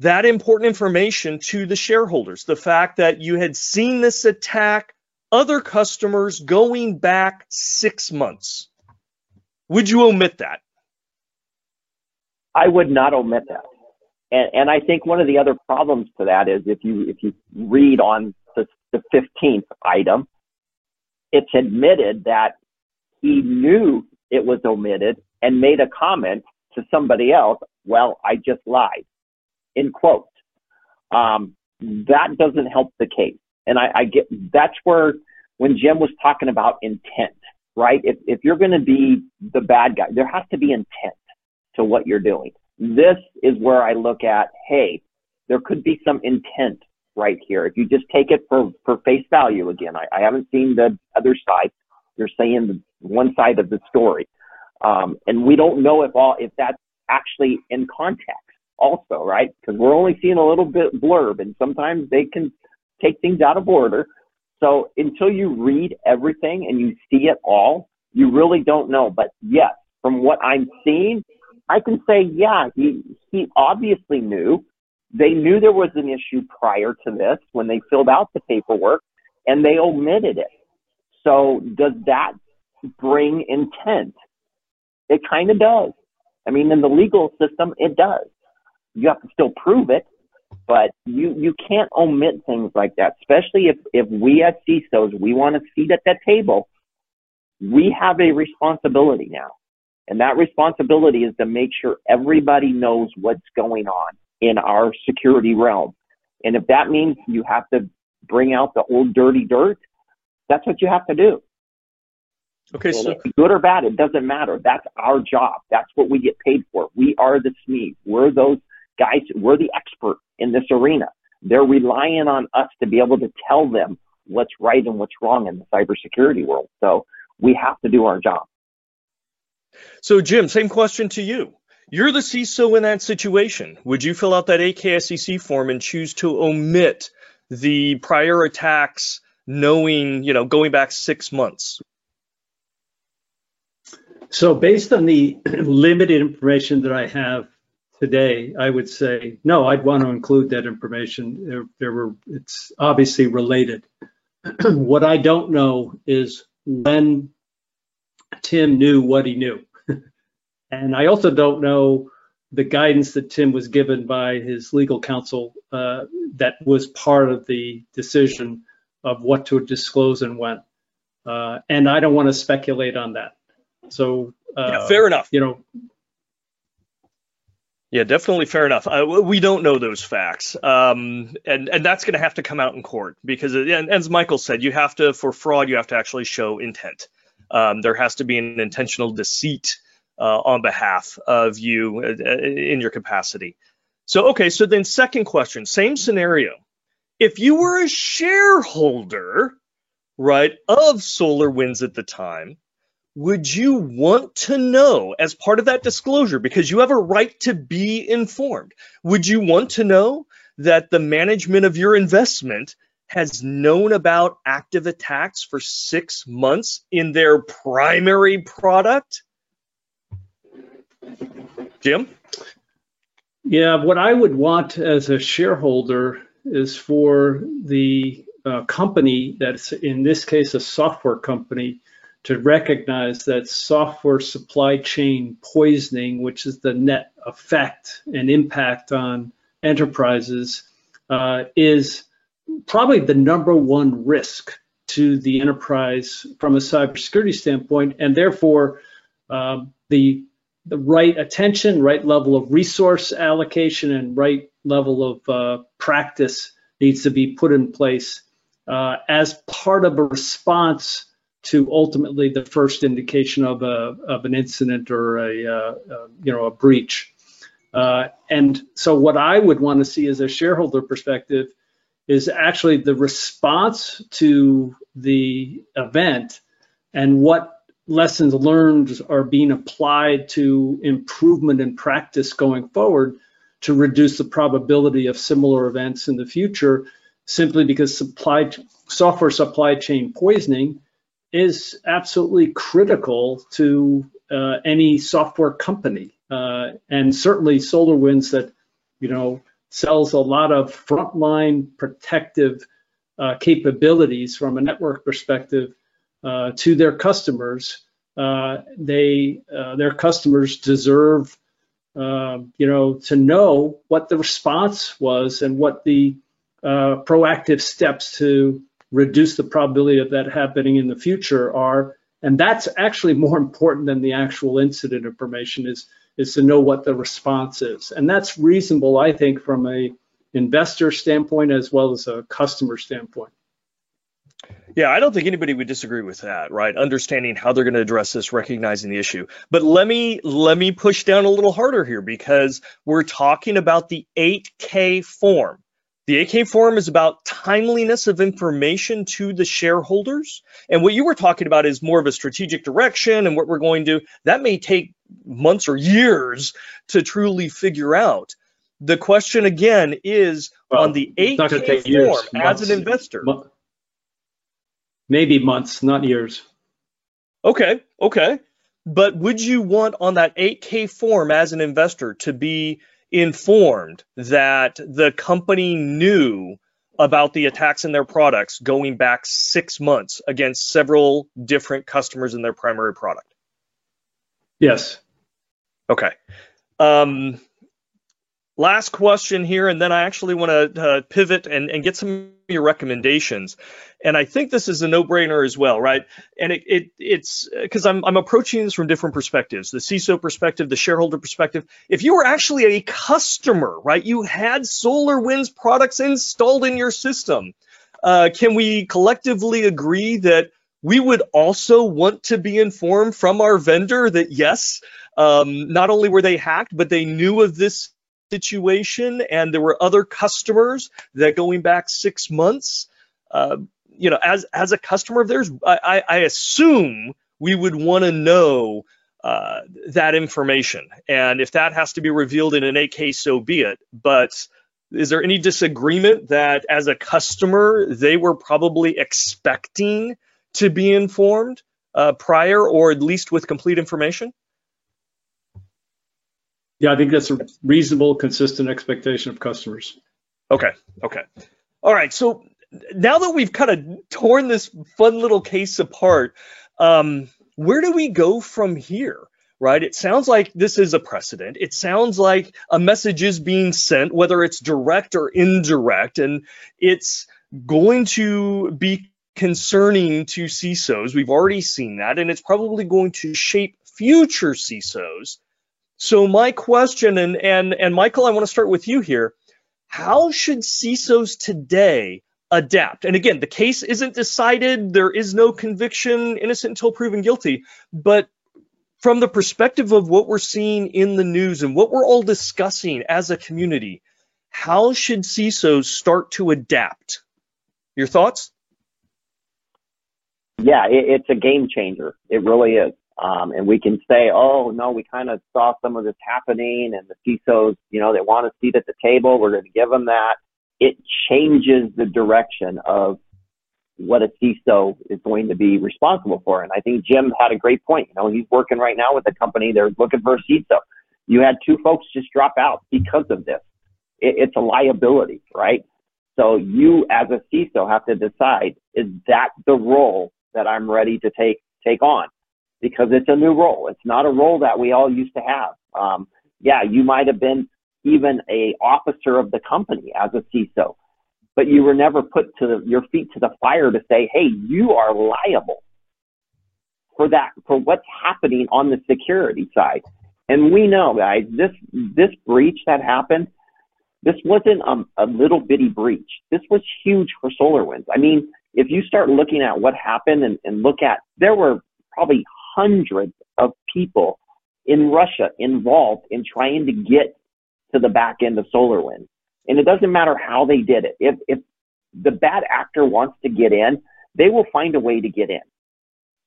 that important information to the shareholders. The fact that you had seen this attack other customers going back six months. Would you omit that? I would not omit that. And, and I think one of the other problems to that is if you if you read on the, the 15th item, it's admitted that he knew it was omitted and made a comment to somebody else. Well, I just lied in quotes. Um, that doesn't help the case. And I, I get that's where when Jim was talking about intent, right? If if you're going to be the bad guy, there has to be intent to what you're doing. This is where I look at, hey, there could be some intent right here. If you just take it for for face value, again, I, I haven't seen the other side. You're saying one side of the story, um, and we don't know if all if that's actually in context also, right? Because we're only seeing a little bit blurb and sometimes they can take things out of order. So until you read everything and you see it all, you really don't know. But yes, from what I'm seeing, I can say, yeah, he, he obviously knew. They knew there was an issue prior to this when they filled out the paperwork and they omitted it. So does that bring intent? It kind of does. I mean, in the legal system, it does you have to still prove it, but you you can't omit things like that, especially if if we as CISOs we want a seat at that table. We have a responsibility now, and that responsibility is to make sure everybody knows what's going on in our security realm. And if that means you have to bring out the old dirty dirt, that's what you have to do. Okay, so good or bad, it doesn't matter. That's our job. That's what we get paid for. We are the SMEs. We're those guys, we're the expert in this arena. They're relying on us to be able to tell them what's right and what's wrong in the cybersecurity world. So we have to do our job. So, Jim, same question to you. You're the CISO in that situation. Would you fill out that 8K form and choose to omit the prior attacks, knowing, you know, going back six months? So, based on the limited information that I have today, I would say, no, I'd want to include that information. There, there were, it's obviously related. what I don't know is when Tim knew what he knew. and I also don't know the guidance that Tim was given by his legal counsel uh, that was part of the decision of what to disclose and when. Uh, and I don't want to speculate on that. So, uh, yeah, fair enough. You know, yeah, definitely fair enough. Uh, we don't know those facts, um, and and that's going to have to come out in court because, it, and, as Michael said, you have to for fraud, you have to actually show intent. Um, there has to be an intentional deceit uh, on behalf of you uh, uh, in your capacity. So, okay, so then second question, same scenario. If you were a shareholder, right, of SolarWinds at the time, would you want to know as part of that disclosure, because you have a right to be informed, would you want to know that the management of your investment has known about active attacks for six months in their primary product? Jim? Yeah, what I would want as a shareholder is for the uh, company that's in this case a software company to recognize that software supply chain poisoning, which is the net effect and impact on enterprises, uh, is probably the number one risk to the enterprise from a cybersecurity standpoint, and therefore um, the the right attention, right level of resource allocation, and right level of uh, practice needs to be put in place uh, as part of a response to ultimately the first indication of a of an incident or a uh, uh you know a breach. Uh, and so, what I would want to see as a shareholder perspective is actually the response to the event and what lessons learned are being applied to improvement in practice going forward to reduce the probability of similar events in the future simply because supply software supply chain poisoning is absolutely critical to uh, any software company uh, and certainly SolarWinds that you know sells a lot of frontline protective uh, capabilities from a network perspective uh, to their customers. Uh, they uh, their customers deserve um, you know to know what the response was and what the proactive steps to reduce the probability of that happening in the future are and that's actually more important than the actual incident information is is to know what the response is and that's reasonable i think from a investor standpoint as well as a customer standpoint yeah, I don't think anybody would disagree with that, right? Understanding how they're going to address this, recognizing the issue. But let me let me push down a little harder here because we're talking about the 8K form. The 8K form is about timeliness of information to the shareholders. And what you were talking about is more of a strategic direction and what we're going to, that may take months or years to truly figure out. The question again is well, on the 8K form as an investor. Maybe months, not years. Okay, okay. But would you want on that 8K form as an investor to be informed that the company knew about the attacks in their products going back six months against several different customers in their primary product? Yes. Okay. Um, last question here, and then I actually want to uh, pivot and, and get some of your recommendations. And I think this is a no-brainer as well, right? And it, it it's because I'm, I'm approaching this from different perspectives, the CISO perspective, the shareholder perspective. If you were actually a customer, right, you had SolarWinds products installed in your system, uh, can we collectively agree that we would also want to be informed from our vendor that yes, um, not only were they hacked, but they knew of this situation and there were other customers that going back six months uh, you know as as a customer of theirs i, I assume we would want to know uh, that information. And if that has to be revealed in an 8k so be it. But is there any disagreement that as a customer they were probably expecting to be informed uh, prior or at least with complete information yeah, I think that's a reasonable, consistent expectation of customers. Okay. Okay. All right. So now that we've kind of torn this fun little case apart, um, where do we go from here? right? It sounds like this is a precedent. It sounds like a message is being sent, whether it's direct or indirect, and it's going to be concerning to CISOs. We've already seen that, and it's probably going to shape future CISOs. So my question, and and and Michael, I want to start with you here. How should CISOs today adapt? And again, the case isn't decided. There is no conviction, innocent until proven guilty. But from the perspective of what we're seeing in the news and what we're all discussing as a community, how should CISOs start to adapt? Your thoughts? Yeah, it, it's a game changer. It really is. Um, and we can say, oh, no, we kind of saw some of this happening and the CISOs, you know, they want a seat at the table. We're going to give them that. It changes the direction of what a CISO is going to be responsible for. And I think Jim had a great point. You know, he's working right now with a company. They're looking for a CISO. You had two folks just drop out because of this. It, it's a liability, right? So you as a CISO have to decide, is that the role that I'm ready to take, take on? Because it's a new role. It's not a role that we all used to have. Um, yeah, you might have been even a officer of the company as a CISO, but you were never put to the, your feet to the fire to say, hey, you are liable for that, for what's happening on the security side. And we know, guys, this, this breach that happened, this wasn't a, a little bitty breach. This was huge for SolarWinds. I mean, if you start looking at what happened and, and look at, there were probably hundreds of people in Russia involved in trying to get to the back end of SolarWinds. And it doesn't matter how they did it. If, if the bad actor wants to get in, they will find a way to get in.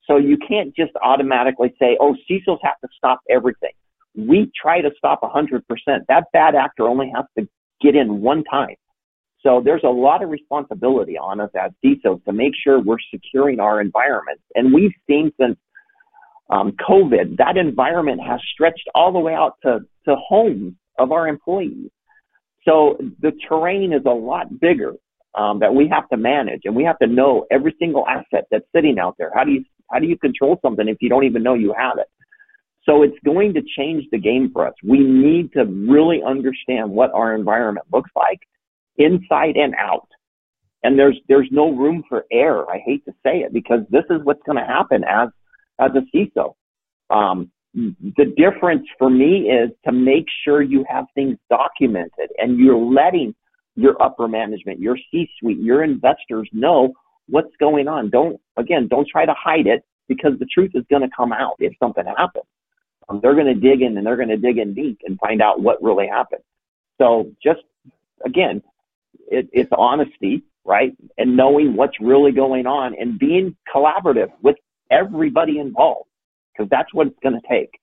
So you can't just automatically say, oh, CISOs have to stop everything. We try to stop 100%. That bad actor only has to get in one time. So there's a lot of responsibility on us as CISOs to make sure we're securing our environment. And we've seen since um, COVID, that environment has stretched all the way out to, to homes of our employees. So the terrain is a lot bigger um, that we have to manage, and we have to know every single asset that's sitting out there. How do you how do you control something if you don't even know you have it? So it's going to change the game for us. We need to really understand what our environment looks like inside and out. And there's, there's no room for error. I hate to say it because this is what's going to happen as, as a CISO. Um, the difference for me is to make sure you have things documented and you're letting your upper management, your C-suite, your investors know what's going on. Don't, again, don't try to hide it because the truth is going to come out if something happens. Um, they're going to dig in and they're going to dig in deep and find out what really happened. So just again, it, it's honesty, right? And knowing what's really going on and being collaborative with everybody involved because that's what it's going to take.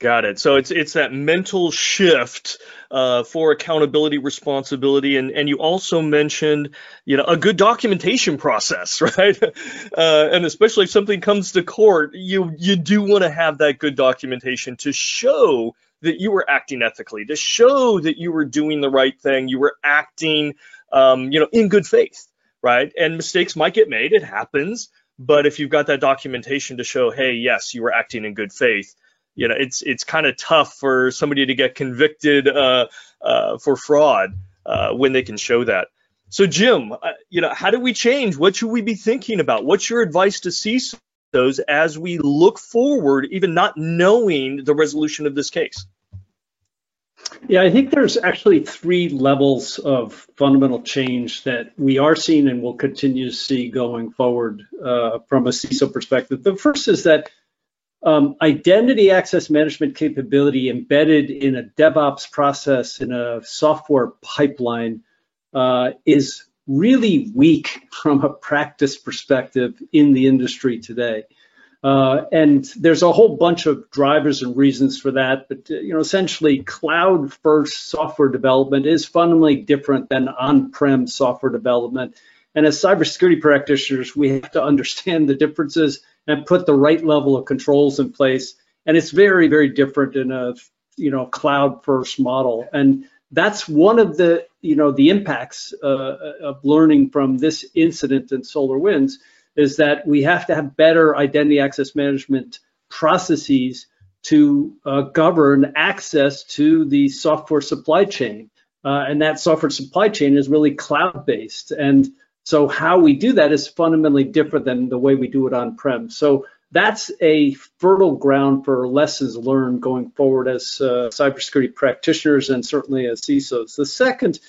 Got it. So it's it's that mental shift uh, for accountability, responsibility, and and you also mentioned you know a good documentation process, right? Uh, and especially if something comes to court, you you do want to have that good documentation to show that you were acting ethically, to show that you were doing the right thing, you were acting, um, you know, in good faith, right? And mistakes might get made; it happens. But if you've got that documentation to show, hey, yes, you were acting in good faith you know, it's it's kind of tough for somebody to get convicted uh, uh, for fraud uh, when they can show that. So, Jim, uh, you know, how do we change? What should we be thinking about? What's your advice to CISOs as we look forward, even not knowing the resolution of this case? Yeah, I think there's actually three levels of fundamental change that we are seeing and will continue to see going forward uh, from a CISO perspective. The first is that um, identity access management capability embedded in a DevOps process in a software pipeline uh, is really weak from a practice perspective in the industry today. Uh, and there's a whole bunch of drivers and reasons for that, but you know, essentially, cloud-first software development is fundamentally different than on-prem software development. And as cybersecurity practitioners, we have to understand the differences and put the right level of controls in place. And it's very, very different in a you know cloud first model. And that's one of the you know the impacts uh, of learning from this incident in SolarWinds is that we have to have better identity access management processes to uh, govern access to the software supply chain. Uh, and that software supply chain is really cloud-based. And so how we do that is fundamentally different than the way we do it on-prem. So that's a fertile ground for lessons learned going forward as uh, cybersecurity practitioners and certainly as CISOs. The second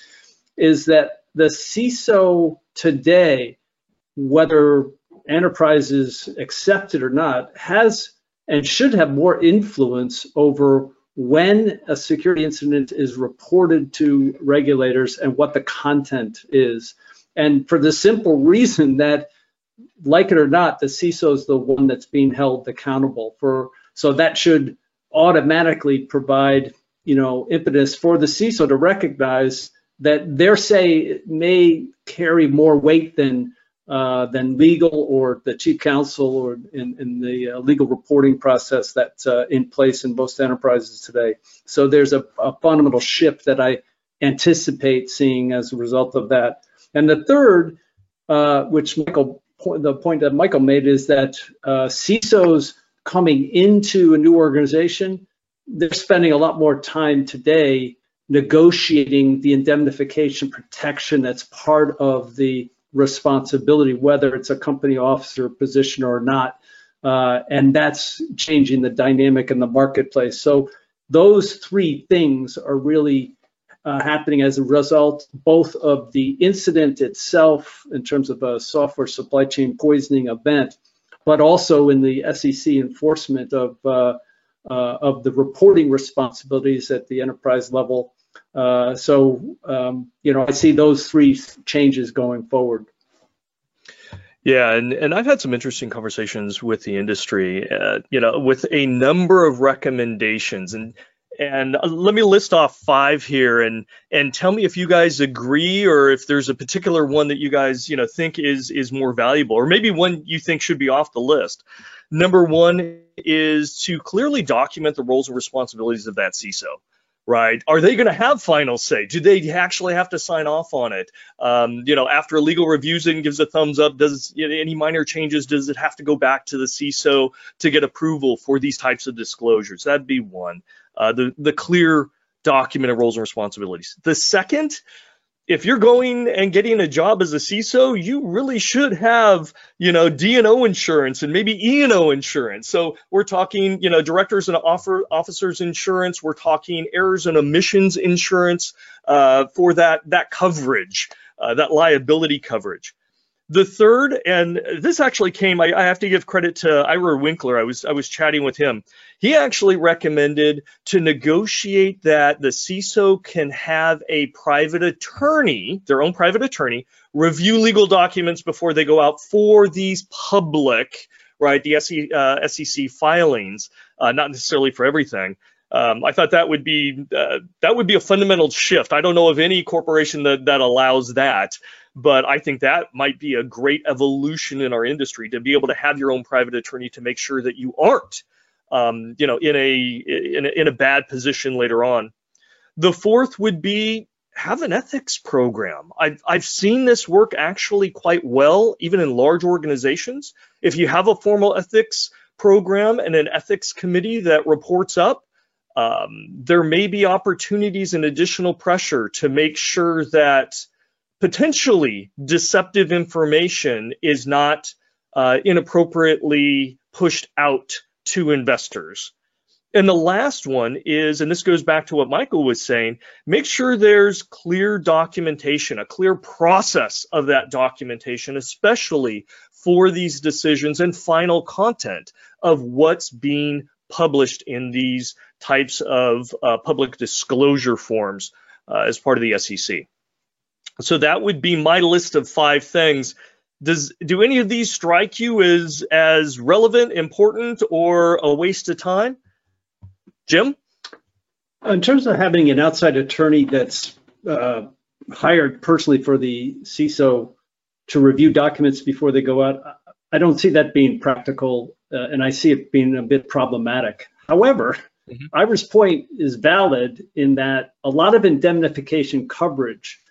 is that the CISO today, whether enterprises accept it or not, has and should have more influence over when a security incident is reported to regulators and what the content is. And for the simple reason that, like it or not, the CISO is the one that's being held accountable for. So that should automatically provide, you know, impetus for the CISO to recognize that their say may carry more weight than uh, than legal or the chief counsel or in, in the uh, legal reporting process that's uh, in place in most enterprises today. So there's a, a, fundamental shift that I anticipate seeing as a result of that. And the third, uh, which Michael, the point that Michael made is that uh, CISOs coming into a new organization, they're spending a lot more time today negotiating the indemnification protection that's part of the responsibility, whether it's a company officer position or not. Uh, and that's changing the dynamic in the marketplace. So those three things are really uh, happening as a result both of the incident itself in terms of a software supply chain poisoning event, but also in the SEC enforcement of uh, uh, of the reporting responsibilities at the enterprise level uh, so, um, you know, I see those three changes going forward. Yeah, and, and I've had some interesting conversations with the industry, uh, you know, with a number of recommendations. And and uh, let me list off five here and and tell me if you guys agree or if there's a particular one that you guys you know think is is more valuable or maybe one you think should be off the list number one is to clearly document the roles and responsibilities of that ciso right? Are they going to have final say? Do they actually have to sign off on it? Um, you know, after legal reviews and gives a thumbs up, does you know, any minor changes? Does it have to go back to the CISO to get approval for these types of disclosures? That'd be one. Uh, the the clear document of roles and responsibilities. The second if you're going and getting a job as a CISO, you really should have, you know, D&O insurance and maybe E&O insurance. So we're talking, you know, directors and offer, officers insurance. We're talking errors and omissions insurance uh, for that that coverage, uh, that liability coverage. The third, and this actually came, I, I, have to give credit to Ira Winkler. I was I was chatting with him. He actually recommended to negotiate that the CISO can have a private attorney, their own private attorney, review legal documents before they go out for these public, right, the SEC, uh, SEC filings, uh, not necessarily for everything. Um, I thought that would be uh, that would be a fundamental shift. I don't know of any corporation that that allows that. But I think that might be a great evolution in our industry to be able to have your own private attorney to make sure that you aren't, um, you know, in a, in a in a bad position later on. The fourth would be have an ethics program. I've, I've seen this work actually quite well, even in large organizations. If you have a formal ethics program and an ethics committee that reports up, um, there may be opportunities and additional pressure to make sure that potentially deceptive information is not uh, inappropriately pushed out to investors. And the last one is, and this goes back to what Michael was saying, make sure there's clear documentation, a clear process of that documentation, especially for these decisions and final content of what's being published in these types of uh, public disclosure forms uh, as part of the SEC. So that would be my list of five things. Does do any of these strike you as as relevant, important, or a waste of time? Jim? In terms of having an outside attorney that's uh, hired personally for the CISO to review documents before they go out, I don't see that being practical, uh, and I see it being a bit problematic. However, mm-hmm. Ira's point is valid in that a lot of indemnification coverage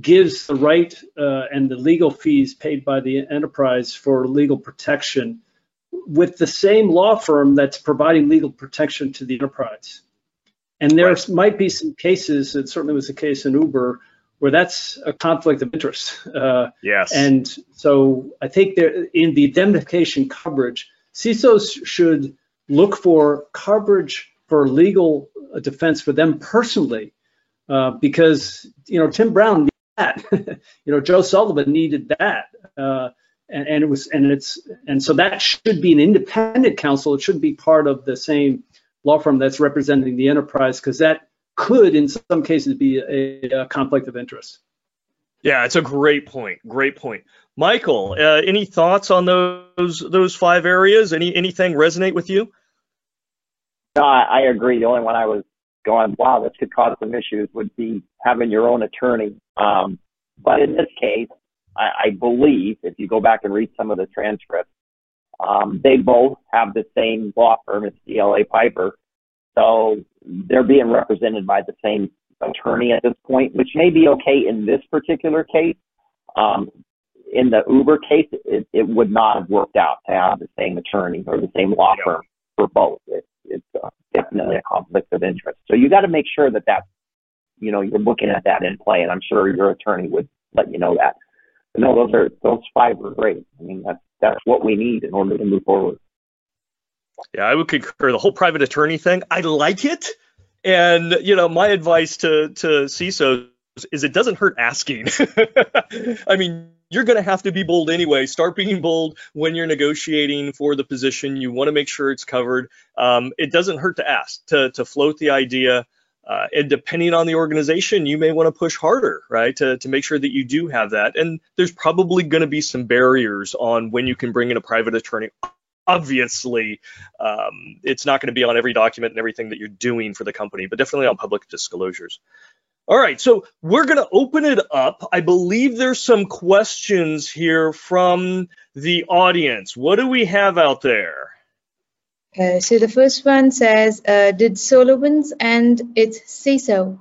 gives the right uh, and the legal fees paid by the enterprise for legal protection with the same law firm that's providing legal protection to the enterprise. And there right. might be some cases, it certainly was the case in Uber, where that's a conflict of interest. Uh, yes. And so I think there, in the indemnification coverage, CISOs should look for coverage for legal defense for them personally, uh, because you know Tim Brown that, you know Joe Sullivan needed that, uh, and, and, it was and it's and so that should be an independent counsel. It shouldn't be part of the same law firm that's representing the enterprise because that could, in some cases, be a, a, conflict of interest. Yeah, it's a great point. Great point, Michael. Uh, any thoughts on those those five areas? Any anything resonate with you? No, I, I agree. The only one I was going, wow, this could cause some issues would be having your own attorney. Um, but in this case, I, I believe if you go back and read some of the transcripts, um, they both have the same law firm. It's DLA Piper. So they're being represented by the same attorney at this point, which may be okay in this particular case. Um, in the Uber case, it, it, would not have worked out to have the same attorney or the same law firm for both. It, it's uh, definitely a conflict of interest. So you got to make sure that that's, you know, you're looking at that in play, and I'm sure your attorney would let you know that. But no, those are those five are great. I mean, that's that's what we need in order to move forward. Yeah, I would concur. The whole private attorney thing, I like it. And you know, my advice to to CISOs is it doesn't hurt asking. I mean, you're going to have to be bold anyway. Start being bold when you're negotiating for the position. You want to make sure it's covered. Um, it doesn't hurt to ask, to, to float the idea. Uh, and depending on the organization, you may want to push harder, right, to, to make sure that you do have that. And there's probably going to be some barriers on when you can bring in a private attorney. Obviously, um, it's not going to be on every document and everything that you're doing for the company, but definitely on public disclosures. All right, so we're going to open it up. I believe there's some questions here from the audience. What do we have out there? Uh, so the first one says, uh, did SolarWinds and its CISO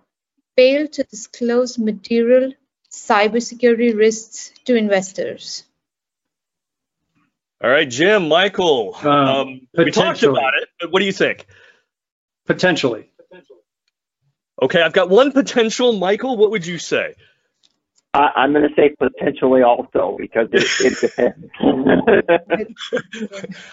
fail to disclose material cybersecurity risks to investors? All right, Jim, Michael, um, um, we talked about it, but what do you think? Potentially. Okay, I've got one potential. Michael, what would you say? I, am going to say potentially also because it, it depends.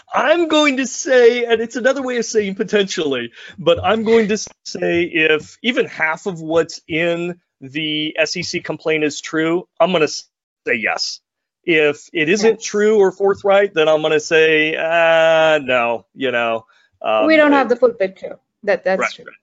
I'm going to say, and it's another way of saying potentially, but I'm going to say if even half of what's in the SEC complaint is true, I'm going to say yes. If it isn't true or forthright, then I'm going to say, uh, no, you know. Um, we don't have the full picture. That that's right, true. Right.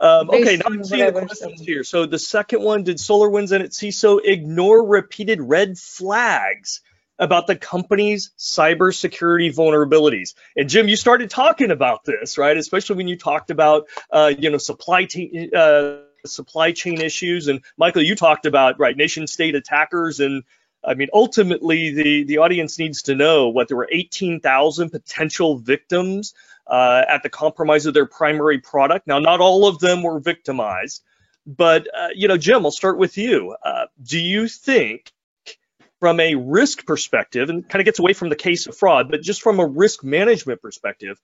Um, okay, now I'm seeing the questions here. So the second one, did SolarWinds and its CISO ignore repeated red flags about the company's cybersecurity vulnerabilities? And Jim, you started talking about this, right? Especially when you talked about, uh, you know, supply chain. Uh, supply chain issues and michael you talked about right nation state attackers and I mean, ultimately, the, the audience needs to know what there were 18,000 potential victims uh, at the compromise of their primary product. Now, not all of them were victimized, but uh, you know, Jim, I'll start with you. Uh, do you think, from a risk perspective, and kind of gets away from the case of fraud, but just from a risk management perspective,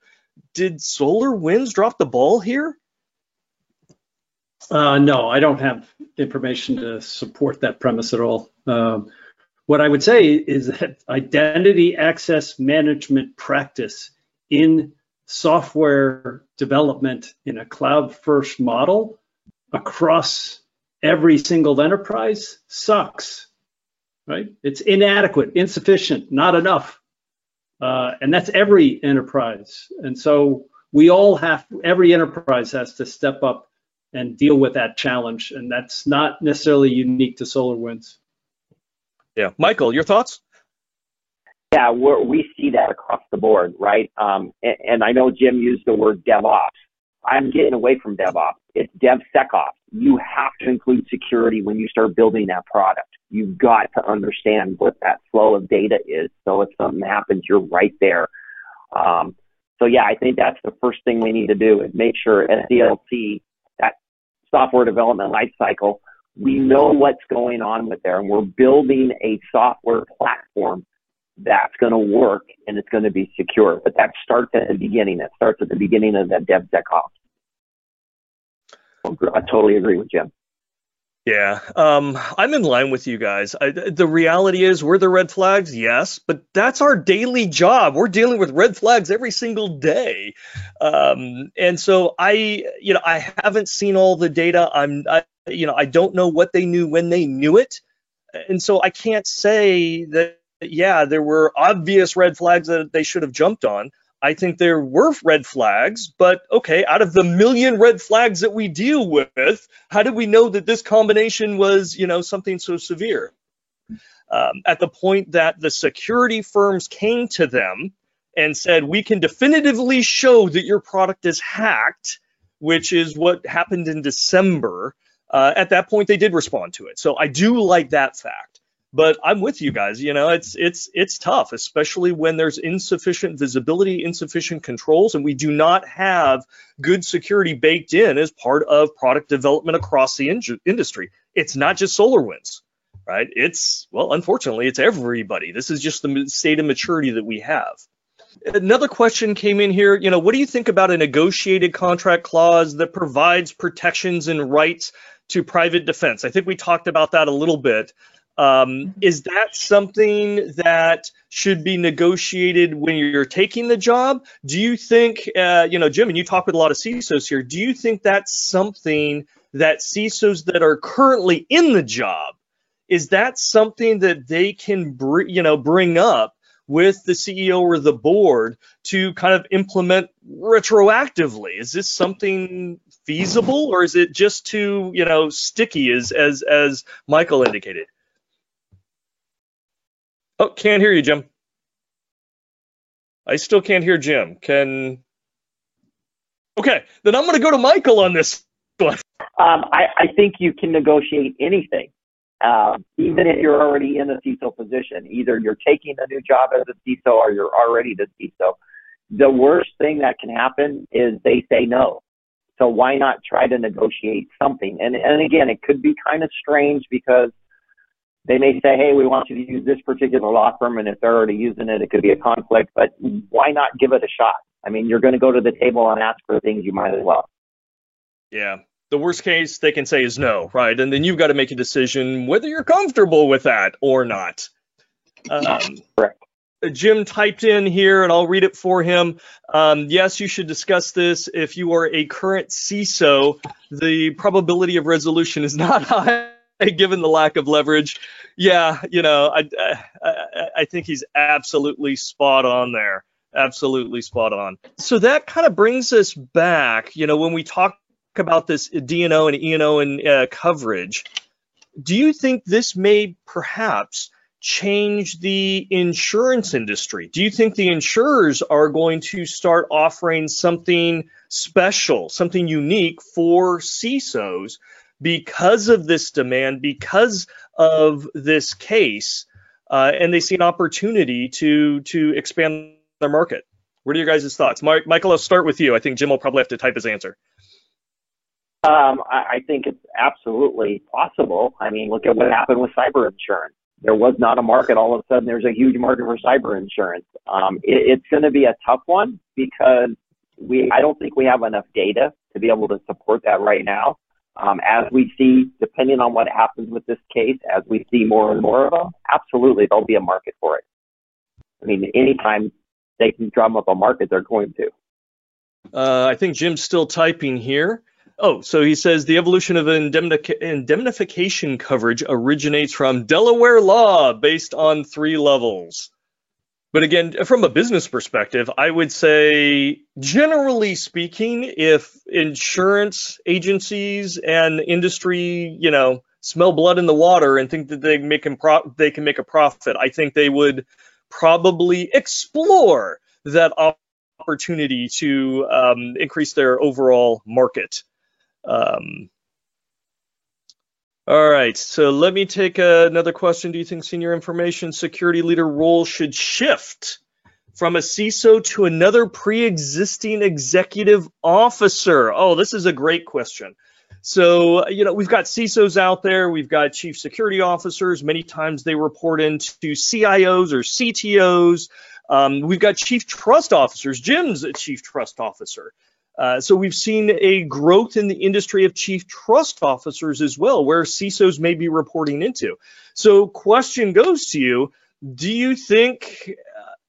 did SolarWinds drop the ball here? Uh, no, I don't have information to support that premise at all. Um, what I would say is that identity access management practice in software development in a cloud first model across every single enterprise sucks, right? It's inadequate, insufficient, not enough. Uh, and that's every enterprise. And so we all have, every enterprise has to step up and deal with that challenge. And that's not necessarily unique to SolarWinds. Yeah. Michael, your thoughts? Yeah, we see that across the board, right? Um, and, and, I know Jim used the word DevOps. I'm getting away from DevOps. It's DevSecOps. You have to include security when you start building that product. You've got to understand what that flow of data is. So if something happens, you're right there. Um, so yeah, I think that's the first thing we need to do is make sure SDLC, that software development lifecycle, we know what's going on with there and we're building a software platform that's going to work and it's going to be secure. But that starts at the beginning. That starts at the beginning of that DevSecOps. I totally agree with Jim. Yeah, um, I'm in line with you guys. I, the reality is, we're the red flags, yes, but that's our daily job. We're dealing with red flags every single day, um, and so I, you know, I haven't seen all the data. I'm, I, you know, I don't know what they knew when they knew it, and so I can't say that. Yeah, there were obvious red flags that they should have jumped on. I think there were red flags, but okay, out of the million red flags that we deal with, how do we know that this combination was, you know, something so severe? Um, at the point that the security firms came to them and said, we can definitively show that your product is hacked, which is what happened in December, uh, at that point they did respond to it. So I do like that fact. But I'm with you guys. You know, it's it's it's tough, especially when there's insufficient visibility, insufficient controls, and we do not have good security baked in as part of product development across the in- industry. It's not just SolarWinds, right? It's well, unfortunately, it's everybody. This is just the state of maturity that we have. Another question came in here. You know, what do you think about a negotiated contract clause that provides protections and rights to private defense? I think we talked about that a little bit. Um, is that something that should be negotiated when you're taking the job? Do you think, uh, you know, Jim, and you talk with a lot of CISOs here, do you think that's something that CISOs that are currently in the job, is that something that they can, br- you know, bring up with the CEO or the board to kind of implement retroactively? Is this something feasible or is it just too, you know, sticky as, as, as Michael indicated? Oh, can't hear you, Jim. I still can't hear Jim. Can. Okay, then I'm going to go to Michael on this one. Um, I, I, think you can negotiate anything, uh, even if you're already in a CISO position. Either you're taking a new job as a CISO or you're already the CISO. The worst thing that can happen is they say no. So why not try to negotiate something? And and again, it could be kind of strange because they may say, hey, we want you to use this particular law firm, and if they're already using it, it could be a conflict, but why not give it a shot? I mean, you're going to go to the table and ask for things, you might as well. Yeah. The worst case they can say is no, right? And then you've got to make a decision whether you're comfortable with that or not. Um, Correct. Jim typed in here, and I'll read it for him. Um, yes, you should discuss this. If you are a current CISO, the probability of resolution is not high given the lack of leverage. Yeah, you know, I, I, I think he's absolutely spot on there. Absolutely spot on. So that kind of brings us back, you know, when we talk about this D&O and E&O and uh, coverage, do you think this may perhaps change the insurance industry? Do you think the insurers are going to start offering something special, something unique for CISOs because of this demand, because of this case, uh, and they see an opportunity to to expand their market. What are your guys' thoughts? Mike, Michael, I'll start with you. I think Jim will probably have to type his answer. Um, I, I think it's absolutely possible. I mean, look at what happened with cyber insurance. There was not a market. All of a sudden, there's a huge market for cyber insurance. Um, it, it's going to be a tough one because we. I don't think we have enough data to be able to support that right now. Um, as we see, depending on what happens with this case, as we see more and more of them, absolutely there'll be a market for it. I mean, anytime they can drum up a market, they're going to. Uh, I think Jim's still typing here. Oh, so he says the evolution of indemnification coverage originates from Delaware law based on three levels. But again, from a business perspective, I would say, generally speaking, if insurance agencies and industry, you know, smell blood in the water and think that they make pro- they can make a profit, I think they would probably explore that opportunity to um, increase their overall market. Um, all right, so let me take another question. Do you think senior information security leader role should shift from a CISO to another pre-existing executive officer? Oh, this is a great question. So, you know, we've got CISOs out there, we've got chief security officers. Many times they report into CIOs or CTOs. Um, we've got chief trust officers. Jim's a chief trust officer. Uh, so we've seen a growth in the industry of chief trust officers as well, where CISOs may be reporting into. So, question goes to you: Do you think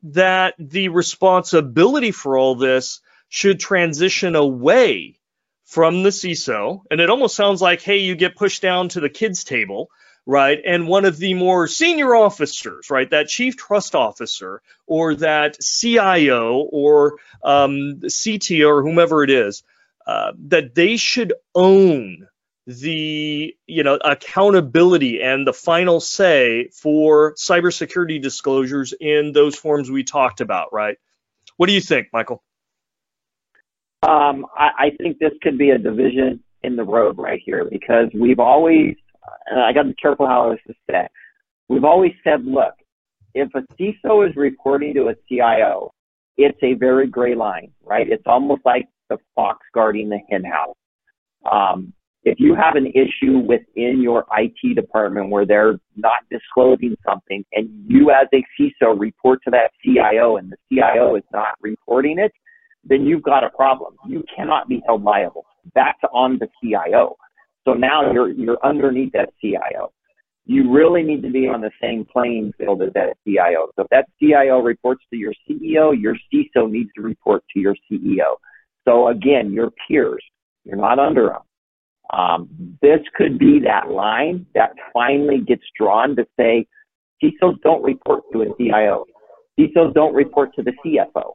that the responsibility for all this should transition away from the CISO. And it almost sounds like, hey, you get pushed down to the kids' table, right? And one of the more senior officers, right, that chief trust officer or that CIO or um, CTO or whomever it is, uh, that they should own the you know accountability and the final say for cybersecurity disclosures in those forms we talked about, right? What do you think, Michael? Um, I, I think this could be a division in the road right here because we've always, I got to be careful how this is said. We've always said, look, if a CISO is reporting to a CIO, it's a very gray line, right? It's almost like the fox guarding the henhouse. Um, if you have an issue within your IT department where they're not disclosing something and you as a CISO report to that CIO and the CIO is not reporting it, then you've got a problem. You cannot be held liable. That's on the CIO. So now you're, you're underneath that CIO. You really need to be on the same playing field as that CIO. So if that CIO reports to your CEO, your CISO needs to report to your CEO. So again, your peers, you're not under them. Um, this could be that line that finally gets drawn to say CISOs don't report to a CIO. CISOs don't report to the CFO.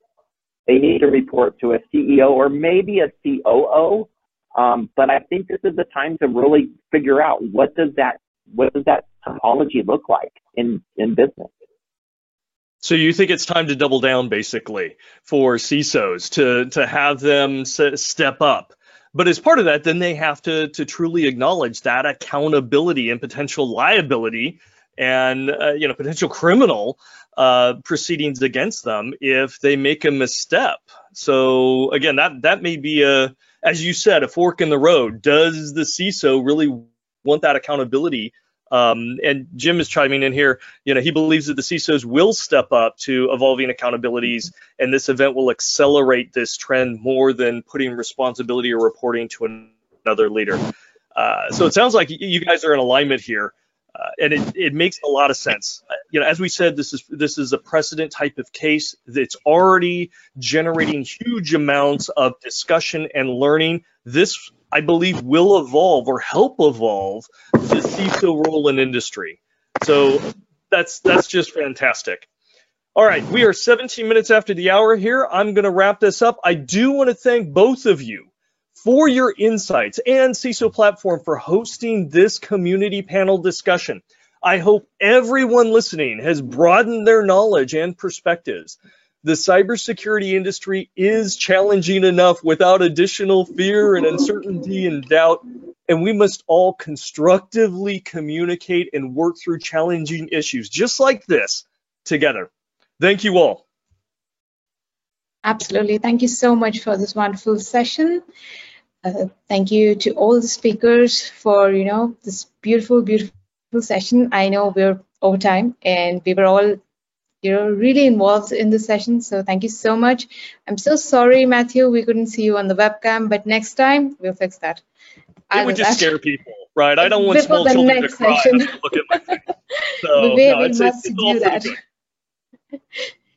They need to report to a CEO or maybe a COO. Um, but I think this is the time to really figure out what does that what does that topology look like in in business. So you think it's time to double down, basically, for CISOs to to have them step up. But as part of that, then they have to to truly acknowledge that accountability and potential liability and uh, you know potential criminal uh, proceedings against them if they make a misstep. So again, that that may be a, as you said, a fork in the road. Does the CISO really want that accountability? Um, and Jim is chiming in here. You know, he believes that the CISOs will step up to evolving accountabilities, and this event will accelerate this trend more than putting responsibility or reporting to another leader. Uh, so it sounds like you guys are in alignment here. Uh, and it, it makes a lot of sense. Uh, you know, as we said, this is this is a precedent type of case that's already generating huge amounts of discussion and learning. This, I believe, will evolve or help evolve the CISO role in industry. So that's that's just fantastic. All right, we are 17 minutes after the hour here. I'm going to wrap this up. I do want to thank both of you for your insights and CISO Platform for hosting this community panel discussion. I hope everyone listening has broadened their knowledge and perspectives. The cybersecurity industry is challenging enough without additional fear and uncertainty and doubt, and we must all constructively communicate and work through challenging issues just like this together. Thank you all. Absolutely. Thank you so much for this wonderful session. Uh, thank you to all the speakers for, you know, this beautiful, beautiful session. I know we're over time and we were all, you know, really involved in this session. So thank you so much. I'm so sorry, Matthew, we couldn't see you on the webcam, but next time we'll fix that. It would just scare people, right? I don't want small children to cry look at my. So, we no, must do that.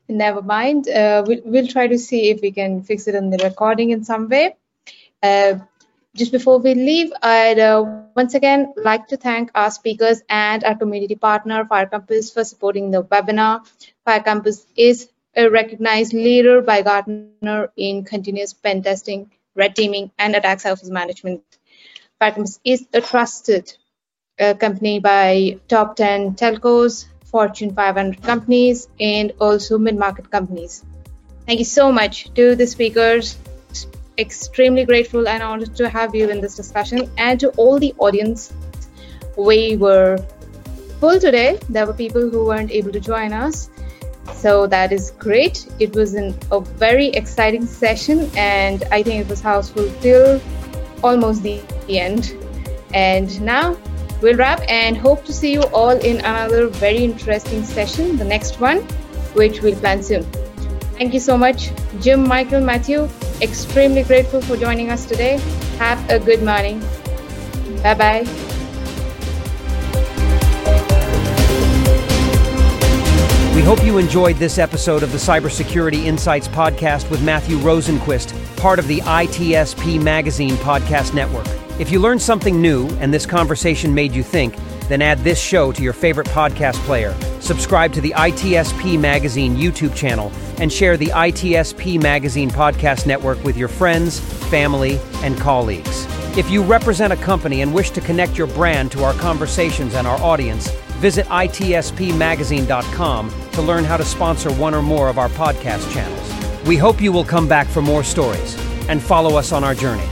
Never mind. Uh, we'll, we'll try to see if we can fix it in the recording in some way. Uh, just before we leave, I'd uh, once again like to thank our speakers and our community partner, FireCompass, for supporting the webinar. FireCompass is a recognized leader by Gartner in continuous pen testing, red teaming, and attack surface management. FireCompass is a trusted uh, company by top 10 telcos, Fortune 500 companies, and also mid-market companies. Thank you so much to the speakers, extremely grateful and honored to have you in this discussion and to all the audience. We were full today. There were people who weren't able to join us. So that is great. It was an, a very exciting session and I think it was houseful till almost the the end. And now we'll wrap and hope to see you all in another very interesting session, the next one, which we'll plan soon. Thank you so much, Jim, Michael, Matthew. Extremely grateful for joining us today. Have a good morning. Bye bye. We hope you enjoyed this episode of the Cybersecurity Insights podcast with Matthew Rosenquist, part of the ITSP Magazine podcast network. If you learned something new and this conversation made you think, then add this show to your favorite podcast player. Subscribe to the ITSP Magazine YouTube channel and share the ITSP Magazine podcast network with your friends, family, and colleagues. If you represent a company and wish to connect your brand to our conversations and our audience, visit itspmagazine.com to learn how to sponsor one or more of our podcast channels. We hope you will come back for more stories and follow us on our journey.